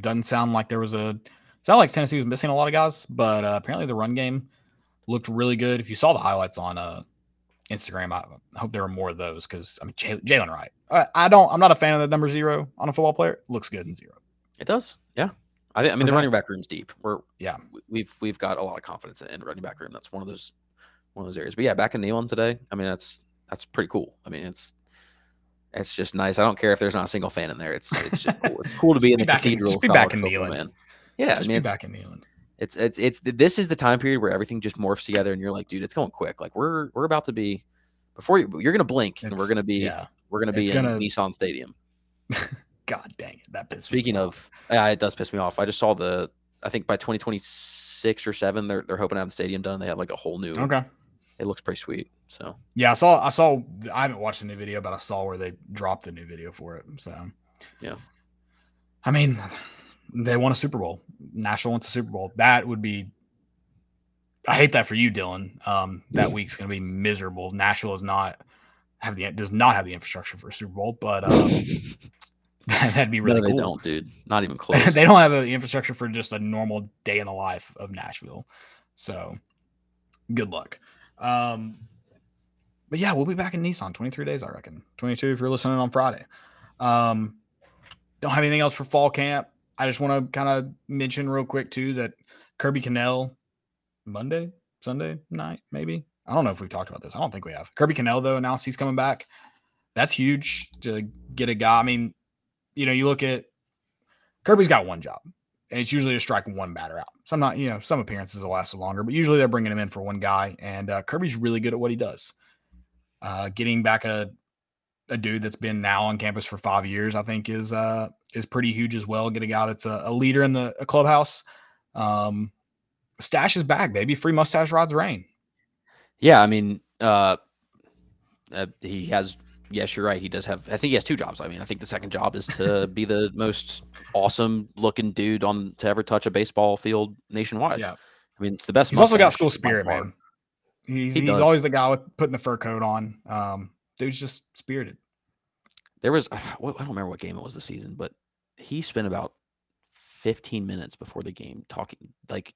doesn't sound like there was a sound like Tennessee was missing a lot of guys, but uh, apparently the run game looked really good. If you saw the highlights on uh, Instagram, I hope there were more of those because I mean Jaylen Wright. I, I don't. I'm not a fan of the number zero on a football player. Looks good in zero. It does, yeah. I think. I mean, the running back room's deep. We're Yeah. we've we've got a lot of confidence in running back room. That's one of those one of those areas. But yeah, back in Neyland today. I mean, that's that's pretty cool. I mean, it's it's just nice. I don't care if there's not a single fan in there. It's it's just cool. It's cool to be in be the in- cathedral. just be back in man. Yeah, I mean, be back in Neyland. it's it's it's this is the time period where everything just morphs together, and you're like, dude, it's going quick. Like we're we're about to be before you you're gonna blink, and we're gonna be yeah. we're gonna be in gonna- Nissan Stadium. God dang it, that pisses me Speaking off. of, yeah, it does piss me off. I just saw the. I think by 2026 or seven, they're they're hoping to have the stadium done. They have like a whole new. okay. It looks pretty sweet. So Yeah, I saw. I saw. I haven't watched the new video, but I saw where they dropped the new video for it. So, Yeah. I mean, they won a Super Bowl. Nashville wants a Super Bowl. That would be. I hate that for you, Dylan. Um, that week's going to be miserable. Nashville does not have the does not have the infrastructure for a Super Bowl, but um, that'd be really no, they cool. don't, dude. Not even close. they don't have the infrastructure for just a normal day in the life of Nashville. So good luck. Um, but yeah, we'll be back in Nissan 23 days, I reckon. 22 if you're listening on Friday. Um, don't have anything else for fall camp. I just want to kind of mention real quick too that Kirby Connell Monday, Sunday night, maybe. I don't know if we've talked about this. I don't think we have. Kirby Connell though announced he's coming back. That's huge to get a guy. I mean, you know, you look at Kirby's got one job, and it's usually to strike one batter out. Some not, you know, some appearances will last longer, but usually they're bringing him in for one guy. And uh, Kirby's really good at what he does. Uh, getting back a a dude that's been now on campus for five years, I think, is uh is pretty huge as well. Get a guy that's a, a leader in the clubhouse. Um, stash is back, baby. Free mustache rods rain. yeah, I mean, uh, uh, he has. Yes, you're right. He does have. I think he has two jobs. I mean, I think the second job is to be the most awesome looking dude on to ever touch a baseball field nationwide. Yeah. I mean, it's the best. He's also got school spirit, man. He's, He he's does. always the guy with putting the fur coat on. Um, dude's just spirited. There was I don't remember what game it was this season, but he spent about 15 minutes before the game talking like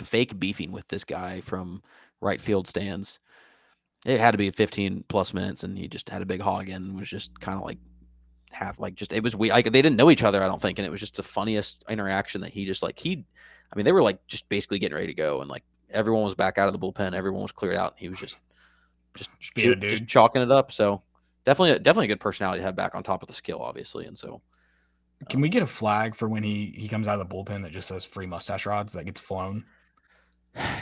fake beefing with this guy from right field stands. It had to be 15 plus minutes, and he just had a big hog and was just kind of like half like just it was we like they didn't know each other, I don't think, and it was just the funniest interaction that he just like he, I mean they were like just basically getting ready to go, and like everyone was back out of the bullpen, everyone was cleared out, and he was just just Just chalking it up. So definitely definitely a good personality to have back on top of the skill, obviously, and so Can we um, get a flag for when he he comes out of the bullpen that just says free mustache rods that gets flown?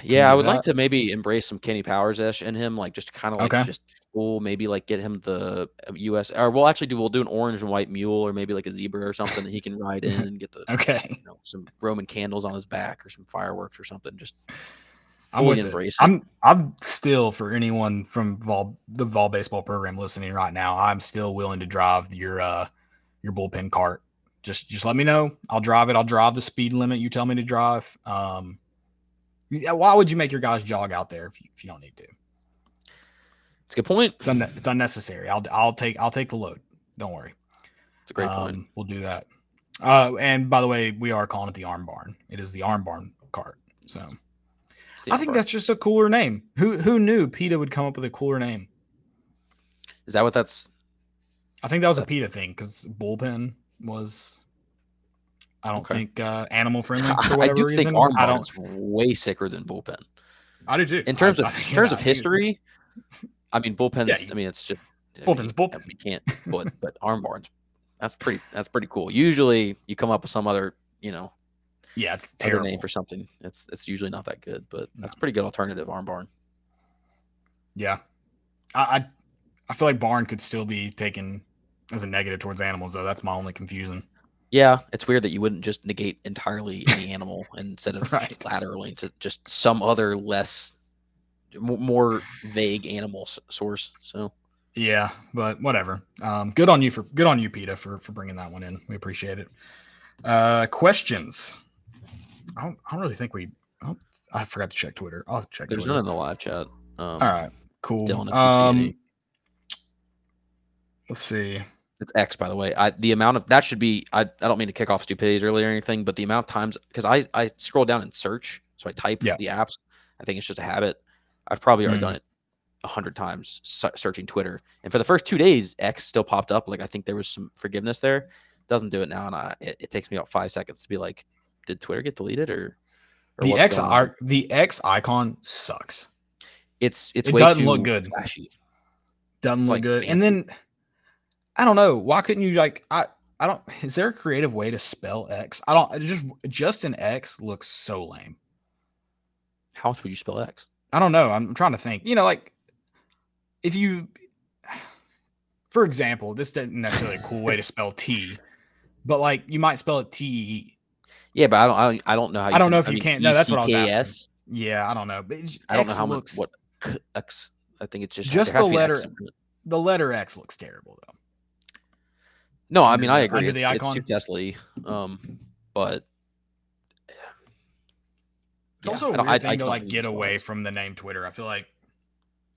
Yeah, I would like to maybe embrace some Kenny Powers ish in him, like just kind of like Okay. just full, maybe like get him the uh, U.S. or we'll actually do we'll do an orange and white mule or maybe like a zebra or something that he can ride in and get the Okay. you know some Roman candles on his back or some fireworks or something. Just I'm fully with it. embrace it. I'm I'm still for anyone from Vol the Vol baseball program listening right now. I'm still willing to drive your uh your bullpen cart. Just just let me know. I'll drive it. I'll drive the speed limit you tell me to drive. Um, why would you make your guys jog out there if you, if you don't need to? It's a good point. It's unne- it's unnecessary. I'll I'll take I'll take the load. Don't worry. It's a great point. Um, We'll do that. Uh, and by the way, we are calling it the Arm Barn. It is the Arm Barn cart. So I think Armbar. that's just a cooler name. Who who knew PETA would come up with a cooler name? is that what that's I think that was a PETA thing because bullpen was. I don't Okay. think uh, animal friendly for I do reason. think arm I don't. barn's way sicker than bullpen. I do too. In terms I- of I in terms I of history, I mean bullpens. Yeah, I mean it's just I mean, Bullpen's bullpen. You can't, but but arm barns. That's pretty. That's pretty cool. Usually you come up with some other you know Yeah, it's other terrible. name for something. It's it's usually not that good, but that's a pretty good alternative. Arm barn. Yeah, I, I I feel like barn could still be taken as a negative towards animals, though. That's my only confusion. Yeah, it's weird that you wouldn't just negate entirely any animal instead of Right. lateraling to just some other less, more vague animal source. So Yeah, but whatever. Um, good on you for good on you, PETA, for for bringing that one in. We appreciate it. Uh, questions. I don't, I don't really think we. Oh, I forgot to check Twitter. I'll check. there's Twitter. none in the live chat. Um, All right, cool. Dylan, you see. Um, let's see. It's X, by the way. I the amount of that should be. I, I don't mean to kick off stupidities early or anything, but the amount of times because I I scroll down and search, so I type Yeah. the apps. I think it's just a habit. I've probably already Mm. done it a hundred times searching Twitter, and for the first two days, X still popped up. Like I think there was some forgiveness there. Doesn't do it now, and I it, it takes me about five seconds to be like, did Twitter get deleted or? or The X ar- the X icon sucks. It's it's it way doesn't look good. flashy. Doesn't It's look like good. And then I don't know. Why couldn't you like I I don't is there a creative way to spell X? I don't just just an X looks so lame. How else would you spell X? I don't know. I'm trying to think. You know, like if you, for example, this isn't necessarily a cool way to spell T, but like you might spell it T E. Yeah, but I don't I don't, I don't know how. I don't know if you can't- no, that's what I was asking. Yeah, I don't know. But I don't know how much what X. I think it's just Just the to be an letter- the letter X looks terrible though. No, I mean I agree. under It's, the it's too icon? Tesla. Um, but It's yeah, also a I don't- weird I- I thing to don't like get away from the name Twitter. I feel like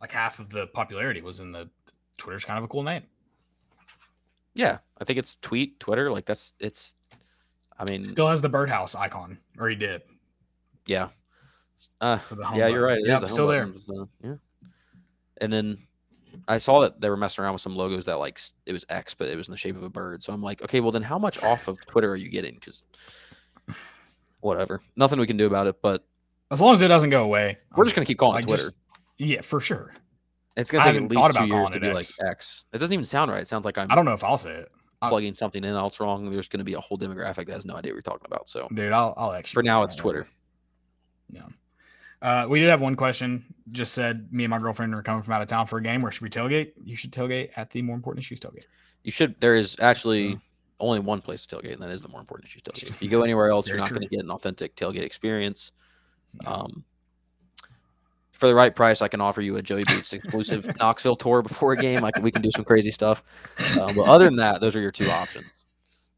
like half of the popularity was in the Twitter's kind of a cool name. Yeah, I think it's tweet Twitter. Like that's it's. I mean, Still has the birdhouse icon, or he did. yeah. Uh, For the home yeah, you're right. It is Yep, the home still there. so, yeah. And then I saw that they were messing around with some logos that like it was X, but it was in the shape of a bird. So I'm like, okay, well then how much off of Twitter are you getting? Because whatever, nothing we can do about it. But As long as it doesn't go away, we're I'm just gonna keep calling it Twitter. just- yeah, for sure. It's gonna take at least two years to be X. like X. It doesn't even sound right. It sounds like I'm I don't know if I'll say it, plugging something in else wrong. There's gonna be a whole demographic that has no idea what you're talking about. So dude. I'll I'll actually. for now, it's Twitter. Uh, we did have one question. Just said me and my girlfriend are coming from out of town for a game. Where should we tailgate? You should tailgate at the more important issues tailgate. You should. There is actually Yeah. only one place to tailgate, and that is the more important issues tailgate. If you go anywhere else, you're not going to get an authentic tailgate experience. Um, for the right price, I can offer you a Joey Boots exclusive Knoxville tour before a game. I can, we can do some crazy stuff. Um, but other than that, those are your two options.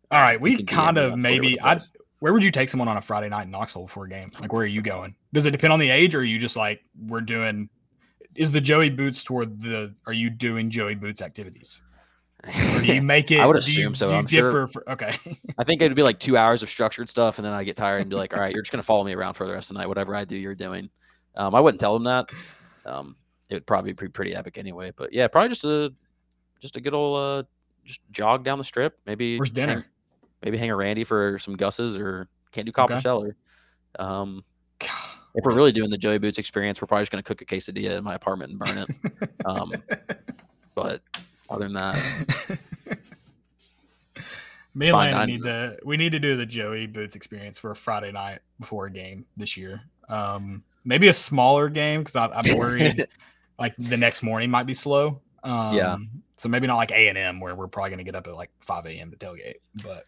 All right, we DM kind of on Twitter with maybe. I. where would you take someone on a Friday night in Knoxville before a game? Like, where are you going? Does it depend on the age, or are you just like we're doing? Is the Joey Boots tour the? Are you doing Joey Boots activities, or do you make it? I would do you- assume so, Do you I'm sure. For, okay, I think it'd be like two hours of structured stuff, and then I get tired and be like, "All right, you're just gonna follow me around for the rest of the night. Whatever I do, you're doing." Um, I wouldn't tell them that. Um, it would probably be pretty epic anyway. But yeah, probably just a just a good old uh, just jog down the strip. Maybe where's dinner? Maybe hang a Randy for some Gus's or can't do Copper Okay. Cellar. Um, if we're really doing the Joey Boots experience, we're probably just gonna cook a quesadilla in my apartment and burn it. Um, but other than that, Me and Landon need to we need to do the Joey Boots experience for a Friday night before a game this year. Um, maybe a smaller game because I'm worried like the next morning might be slow. Um, Yeah. So maybe not like A and M where we're probably gonna get up at like 5 a.m. to tailgate. But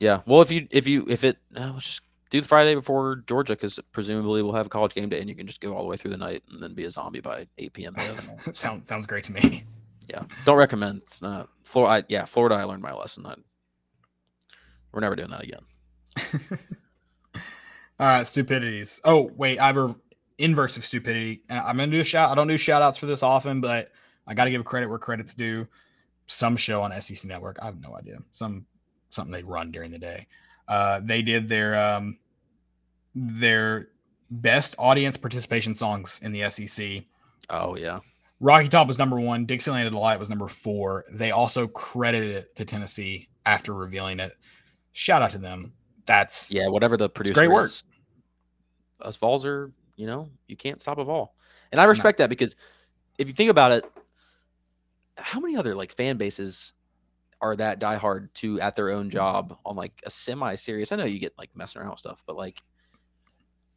Yeah. Well, if you if you if it uh, let's just do the Friday before Georgia because presumably we'll have a college game day and you can just go all the way through the night and then be a zombie by 8 p.m. sounds sounds great to me. yeah. Don't recommend. It's not Florida. Yeah, Florida. I learned my lesson. I, we're never doing that again. All right, stupidities. Oh, wait, I have a inverse of stupidity. And I'm gonna do a shout. I don't do shout outs for this often, but I gotta give credit where credit's due. Some show on SEC Network. I have no idea. Some something they run during the day. Uh, they did their um their best audience participation songs in the SEC. Oh yeah. Rocky Top was number one. Dixieland Delight was number four. They also credited it to Tennessee after revealing it. Shout out to them. That's Yeah. Whatever the producer. great work. is, Us Vols are. You know, you can't stop a Vol, and I respect that because if you think about it, how many other like fan bases are that diehard to at their own mm-hmm. job on like a semi serious. I know you get like messing around with stuff, but like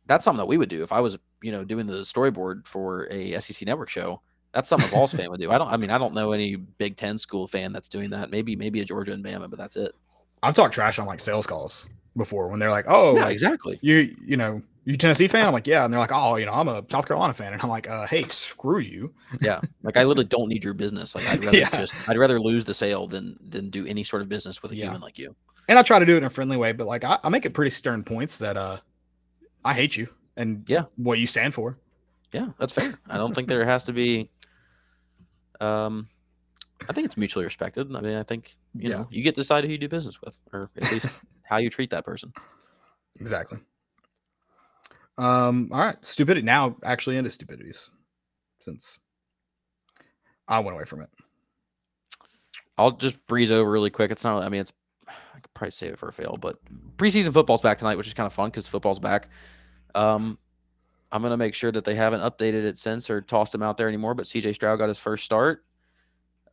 that's something that we would do if I was, you know, doing the storyboard for a SEC network show. That's something a Vols fan would do. I don't. I mean, I don't know any Big Ten school fan that's doing that. Maybe, maybe a Georgia and Bama, but that's it. I've talked trash on like sales calls before when they're like, "Oh, Yeah, like, exactly. you you know you Tennessee fan?" I'm like, "Yeah," and they're like, "Oh, you know, I'm a South Carolina fan," and I'm like, uh, "Hey, screw you." Yeah, like I literally don't need your business. Like I'd rather Yeah. just, I'd rather lose the sale than than do any sort of business with a Yeah. human like you. And I try to do it in a friendly way, but like I, I make it pretty stern points that uh, I hate you and Yeah. what you stand for. Yeah, that's fair. I don't think there has to be. Um, I think it's mutually respected. I mean, I think you Yeah. know you get to decide who you do business with, or at least how you treat that person. Exactly. Um. All right. Stupidity. Now, actually, into stupidities, since I went away from it. I'll just breeze over really quick. It's not. I mean, it's. I could probably save it for a fail, but preseason football's back tonight, which is kind of fun because football's back. Um, I'm gonna make sure that they haven't updated it since or tossed him out there anymore. But CJ Stroud got his first start.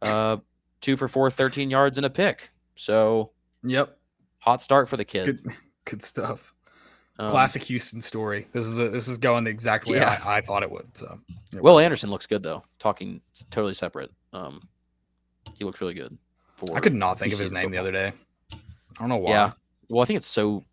Uh, two for four, 13 yards and a pick. So Yep. hot start for the kid. Good. Good stuff. Um, Classic Houston story. This is a, this is going the exact way Yeah. I, I thought it would. So. Will Anderson looks good though. Talking totally separate. Um, he looks really good. For I could not think of his name the other day. I don't know why. Yeah. Well, I think it's so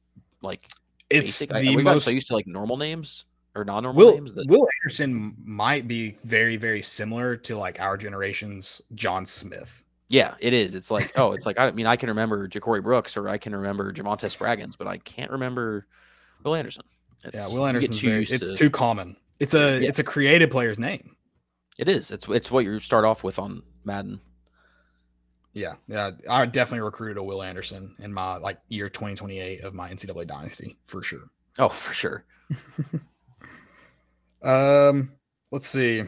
like It's basic. I, the we most. so used to like normal names or non-normal Will names. That, Will Anderson might be very very similar to like our generation's John Smith. yeah, it is. It's like oh, it's like I mean I can remember Ja'Corey Brooks or I can remember Javontez Spraggins, but I can't remember Will Anderson. It's, Yeah, Will get Anderson's too very, it's to- too common. It's a Yeah. it's a creative player's name. It is. It's it's what you start off with on Madden. Yeah, yeah. I definitely recruited a Will Anderson in my like year 2028 of my NCAA dynasty for sure. Oh, for sure. Um, let's see.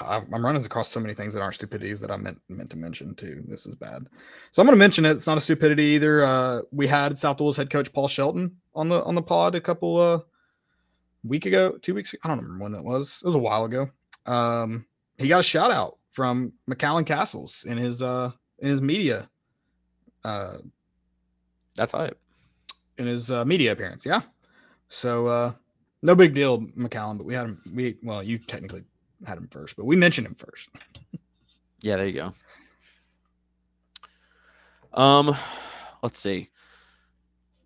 I- I'm running across so many things that aren't stupidities that I meant meant to mention too. This is bad, so I'm going to mention it. It's not a stupidity either. Uh, we had South Doyle's head coach Paul Shelton on the on the pod a couple uh week ago, two weeks. Ago. I don't remember when that was. It was a while ago. Um, he got a shout out from McCallan Castles in his uh in his media uh That's hype. in his uh, media appearance. Yeah. So uh no big deal, McCallan, but we had him. We well, you technically had him first, but we mentioned him first. Yeah, there you go. Um, let's see.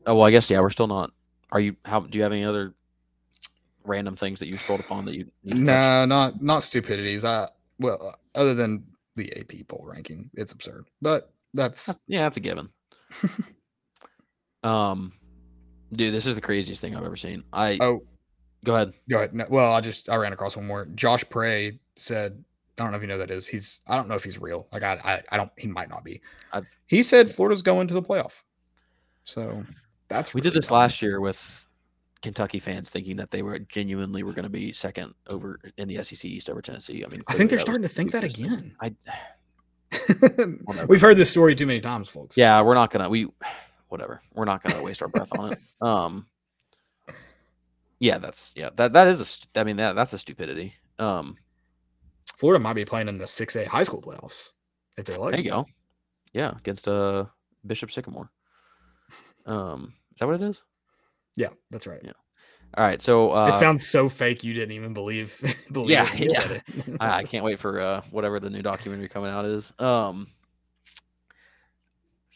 Oh well, I guess yeah, we're still not. Are you? How do you have any other random things that you scrolled upon that you? Touch? No, not not stupidities. I well, other than the AP poll ranking, it's absurd. But that's That's- Yeah, that's a given. um, dude, this is the craziest thing I've ever seen. I oh, go ahead. go ahead. No, well, I just I ran across one more. Josh Prey said, I don't know if you know that is. He's I don't know if he's real. Like I I, I don't. He might not be. I've- he said Florida's going to the playoff. So that's We did this dumb. last year with Kentucky fans thinking that they were genuinely were going to be second over in the SEC East over Tennessee. I mean, I think they're starting to think that again. I We've heard this story too many times, folks. yeah, we're not gonna we whatever. We're not gonna waste our breath on it. Um, yeah, that's yeah that that is a st- I mean that that's a stupidity. Um, Florida might be playing in the 6A high school playoffs if they're like. there you go. Yeah, against uh Bishop Sycamore. Um, is that what it is? Yeah, that's right. Yeah. All right, so uh, it sounds so fake you didn't even believe believe Yeah, it yeah. I, I can't wait for uh, whatever the new documentary coming out is. Um,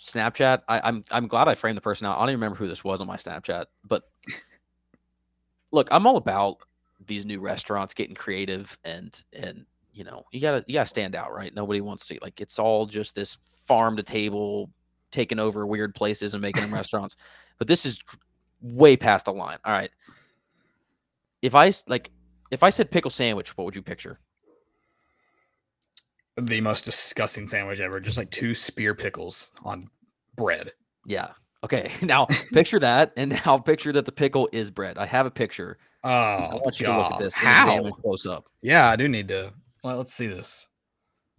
Snapchat. I, I'm I'm glad I framed the person out. I don't even remember who this was on my Snapchat, but look, I'm all about these new restaurants getting creative and and you know you gotta you gotta stand out, right? Nobody wants to like it's all just this farm to table taking over weird places and making them restaurants, but this is way past the line. All right, if I like if I said pickle sandwich, what would you picture? the most disgusting sandwich ever. Just like two spear pickles on bread. Yeah. Okay. Now picture that, and now picture that the pickle is bread. I have a picture. Oh, I want you to look at this and How? examine close up. Yeah, I do need to. Well, let's see this.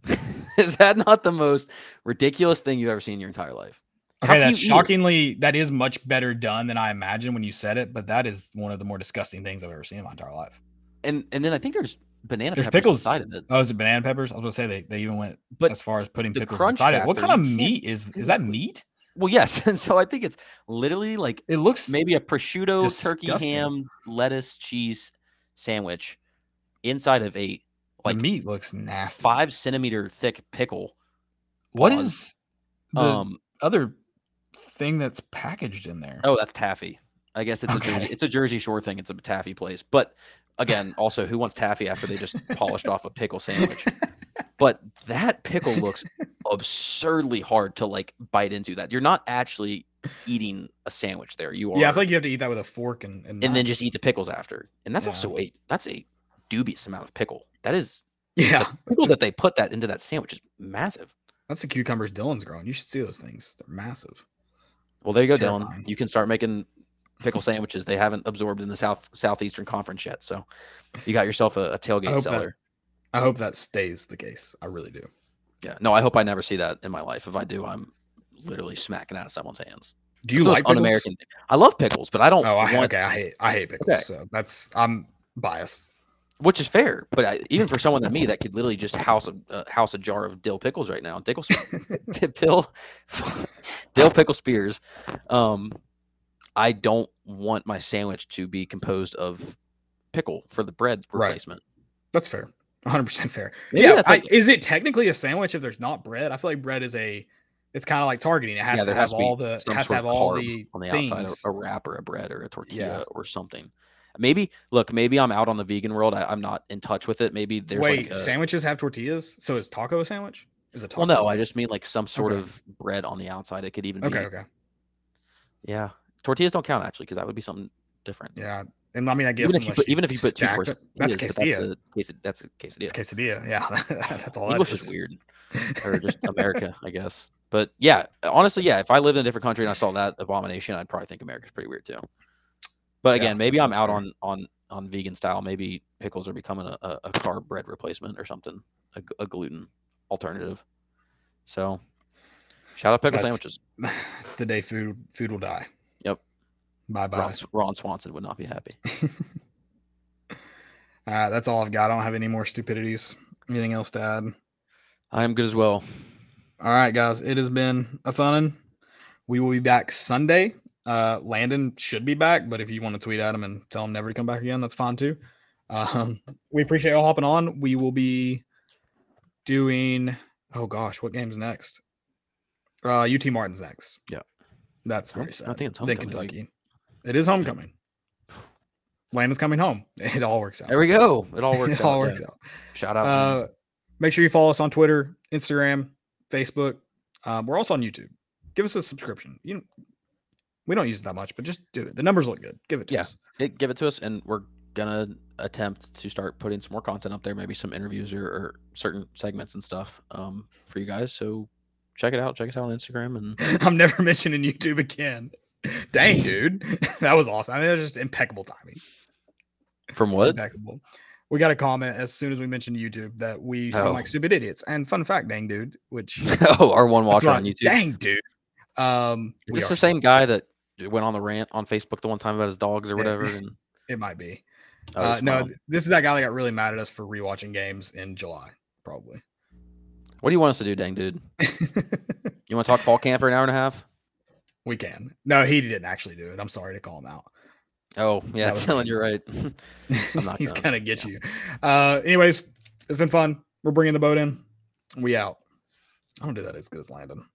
is that not the most ridiculous thing you've ever seen in your entire life? How Okay, that's shockingly that is much better done than I imagined when you said it, but that is one of the more disgusting things I've ever seen in my entire life. And and then I think there's banana There's peppers pickles. inside of it. Oh, is it banana peppers? I was gonna say they, they even went But as far as putting pickles inside it. What kind of meat is is that meat? Well, yes. And so I think it's literally like It looks maybe a prosciutto, turkey, ham, lettuce, cheese sandwich inside of a like the meat looks nasty. five centimeter thick pickle. What pause. is the um. other thing that's packaged in there? Oh, that's taffy. I guess it's a Jersey, it's a Jersey Shore thing. It's a taffy place. But again, also, who wants taffy after they just polished off a pickle sandwich? But that pickle looks absurdly hard to like bite into. That you're not actually eating a sandwich there. You are, yeah, I feel like you have to eat that with a fork and and, and then just eat the pickles after. And that's Yeah. also a that's a dubious amount of pickle. That is yeah, pickle that they put that into that sandwich is massive. that's the cucumbers Dylan's growing. You should see those things. They're massive. Well, there you go, Terrifying. Dylan. You can start making pickle sandwiches. They haven't absorbed in the South Southeastern Conference yet, so you got yourself a tailgate seller. I hope that stays the case. I really do. Yeah, no, I hope I never see that in my life. If I do, I'm literally smacking out of someone's hands. Do you It's the most like un-American? I love pickles, but I don't Oh, I, want, okay. I hate I hate pickles. Okay. So that's I'm biased. which is fair. But I, even for someone like me that could literally just house a uh, house a jar of dill pickles right now, dill dill dill pickle spears. Um, I don't want my sandwich to be composed of pickle for the bread Right. replacement. That's fair. 100 percent fair. Maybe yeah. I- like- is it technically a sandwich if there's not bread? I feel like bread is a. It's kind of like targeting. It has yeah, to have all the some has to have all the on the things. outside, a, a wrap or a bread or a tortilla Yeah. or something. Maybe look, maybe I'm out on the vegan world. I, I'm not in touch with it. Maybe there's Wait, like a, sandwiches have tortillas, so is taco a sandwich? Is it taco? well, no, I just mean like some sort Okay. of bread on the outside. It could even Okay, be okay, yeah. Tortillas don't count actually because that would be something different. yeah. And I mean, I guess Even if you put even if you put two tortillas, that's quesadilla. that's a, that's a quesadilla. It's quesadilla. Yeah, that's all English that is is. weird, or just America, I guess. But yeah, honestly, yeah. If I lived in a different country and I saw that abomination, I'd probably think America's pretty weird too. But Yeah, again, maybe I'm out fair. on on on vegan style. Maybe pickles are becoming a, a, a carb bread replacement or something, a gluten alternative. So, shout out pickle That's- sandwiches. it's the day food food will die. Bye bye. Ron, Ron Swanson would not be happy. All right, that's all I've got. I don't have any more stupidities. Anything else to add? I am good as well. All right, guys. It has been a fun one. We will be back Sunday. Uh, Landon should be back, but if you want to tweet at him and tell him never to come back again, that's fine too. Um, we appreciate y'all hopping on. We will be doing. Oh gosh, what game's next? Uh, UT Martin's next. Yeah. that's very sad. I think it's Then homecoming week. Kentucky. It is homecoming. Landon's coming home. It all works out. There we go. It all works it out. all yeah. works out. Shout out. Uh, make sure you follow us on Twitter, Instagram, Facebook. Um, we're also on YouTube. Give us a subscription. You, we don't use it that much, but just do it. The numbers look good. Give it to Yeah. us. it, give it to us, and we're gonna attempt to start putting some more content up there, maybe some interviews or, or certain segments and stuff um, for you guys. So check it out. Check us out on Instagram, and I'm never mentioning YouTube again. Dang, dude, that was awesome. I mean, that was just impeccable timing. from what? Impeccable. We got a comment as soon as we mentioned YouTube that we sound Oh. like stupid idiots. And fun fact, dang, dude, which oh, our one watcher on YouTube. Dang, dude. Um, Is this the same guy that went on the rant on Facebook the one time about his dogs or whatever? And It might be. oh, Uh, no, this is that guy that got really mad at us for rewatching games in July, probably. what do you want us to do, dang dude? You want to talk fall camp for an hour and a half? We can. No, he didn't actually do it. I'm sorry to call him out. Oh yeah, Dylan, you're right. He's gonna- gonna get you. Uh, anyways, it's been fun. We're bringing the boat in. We out. I don't do that as good as Landon.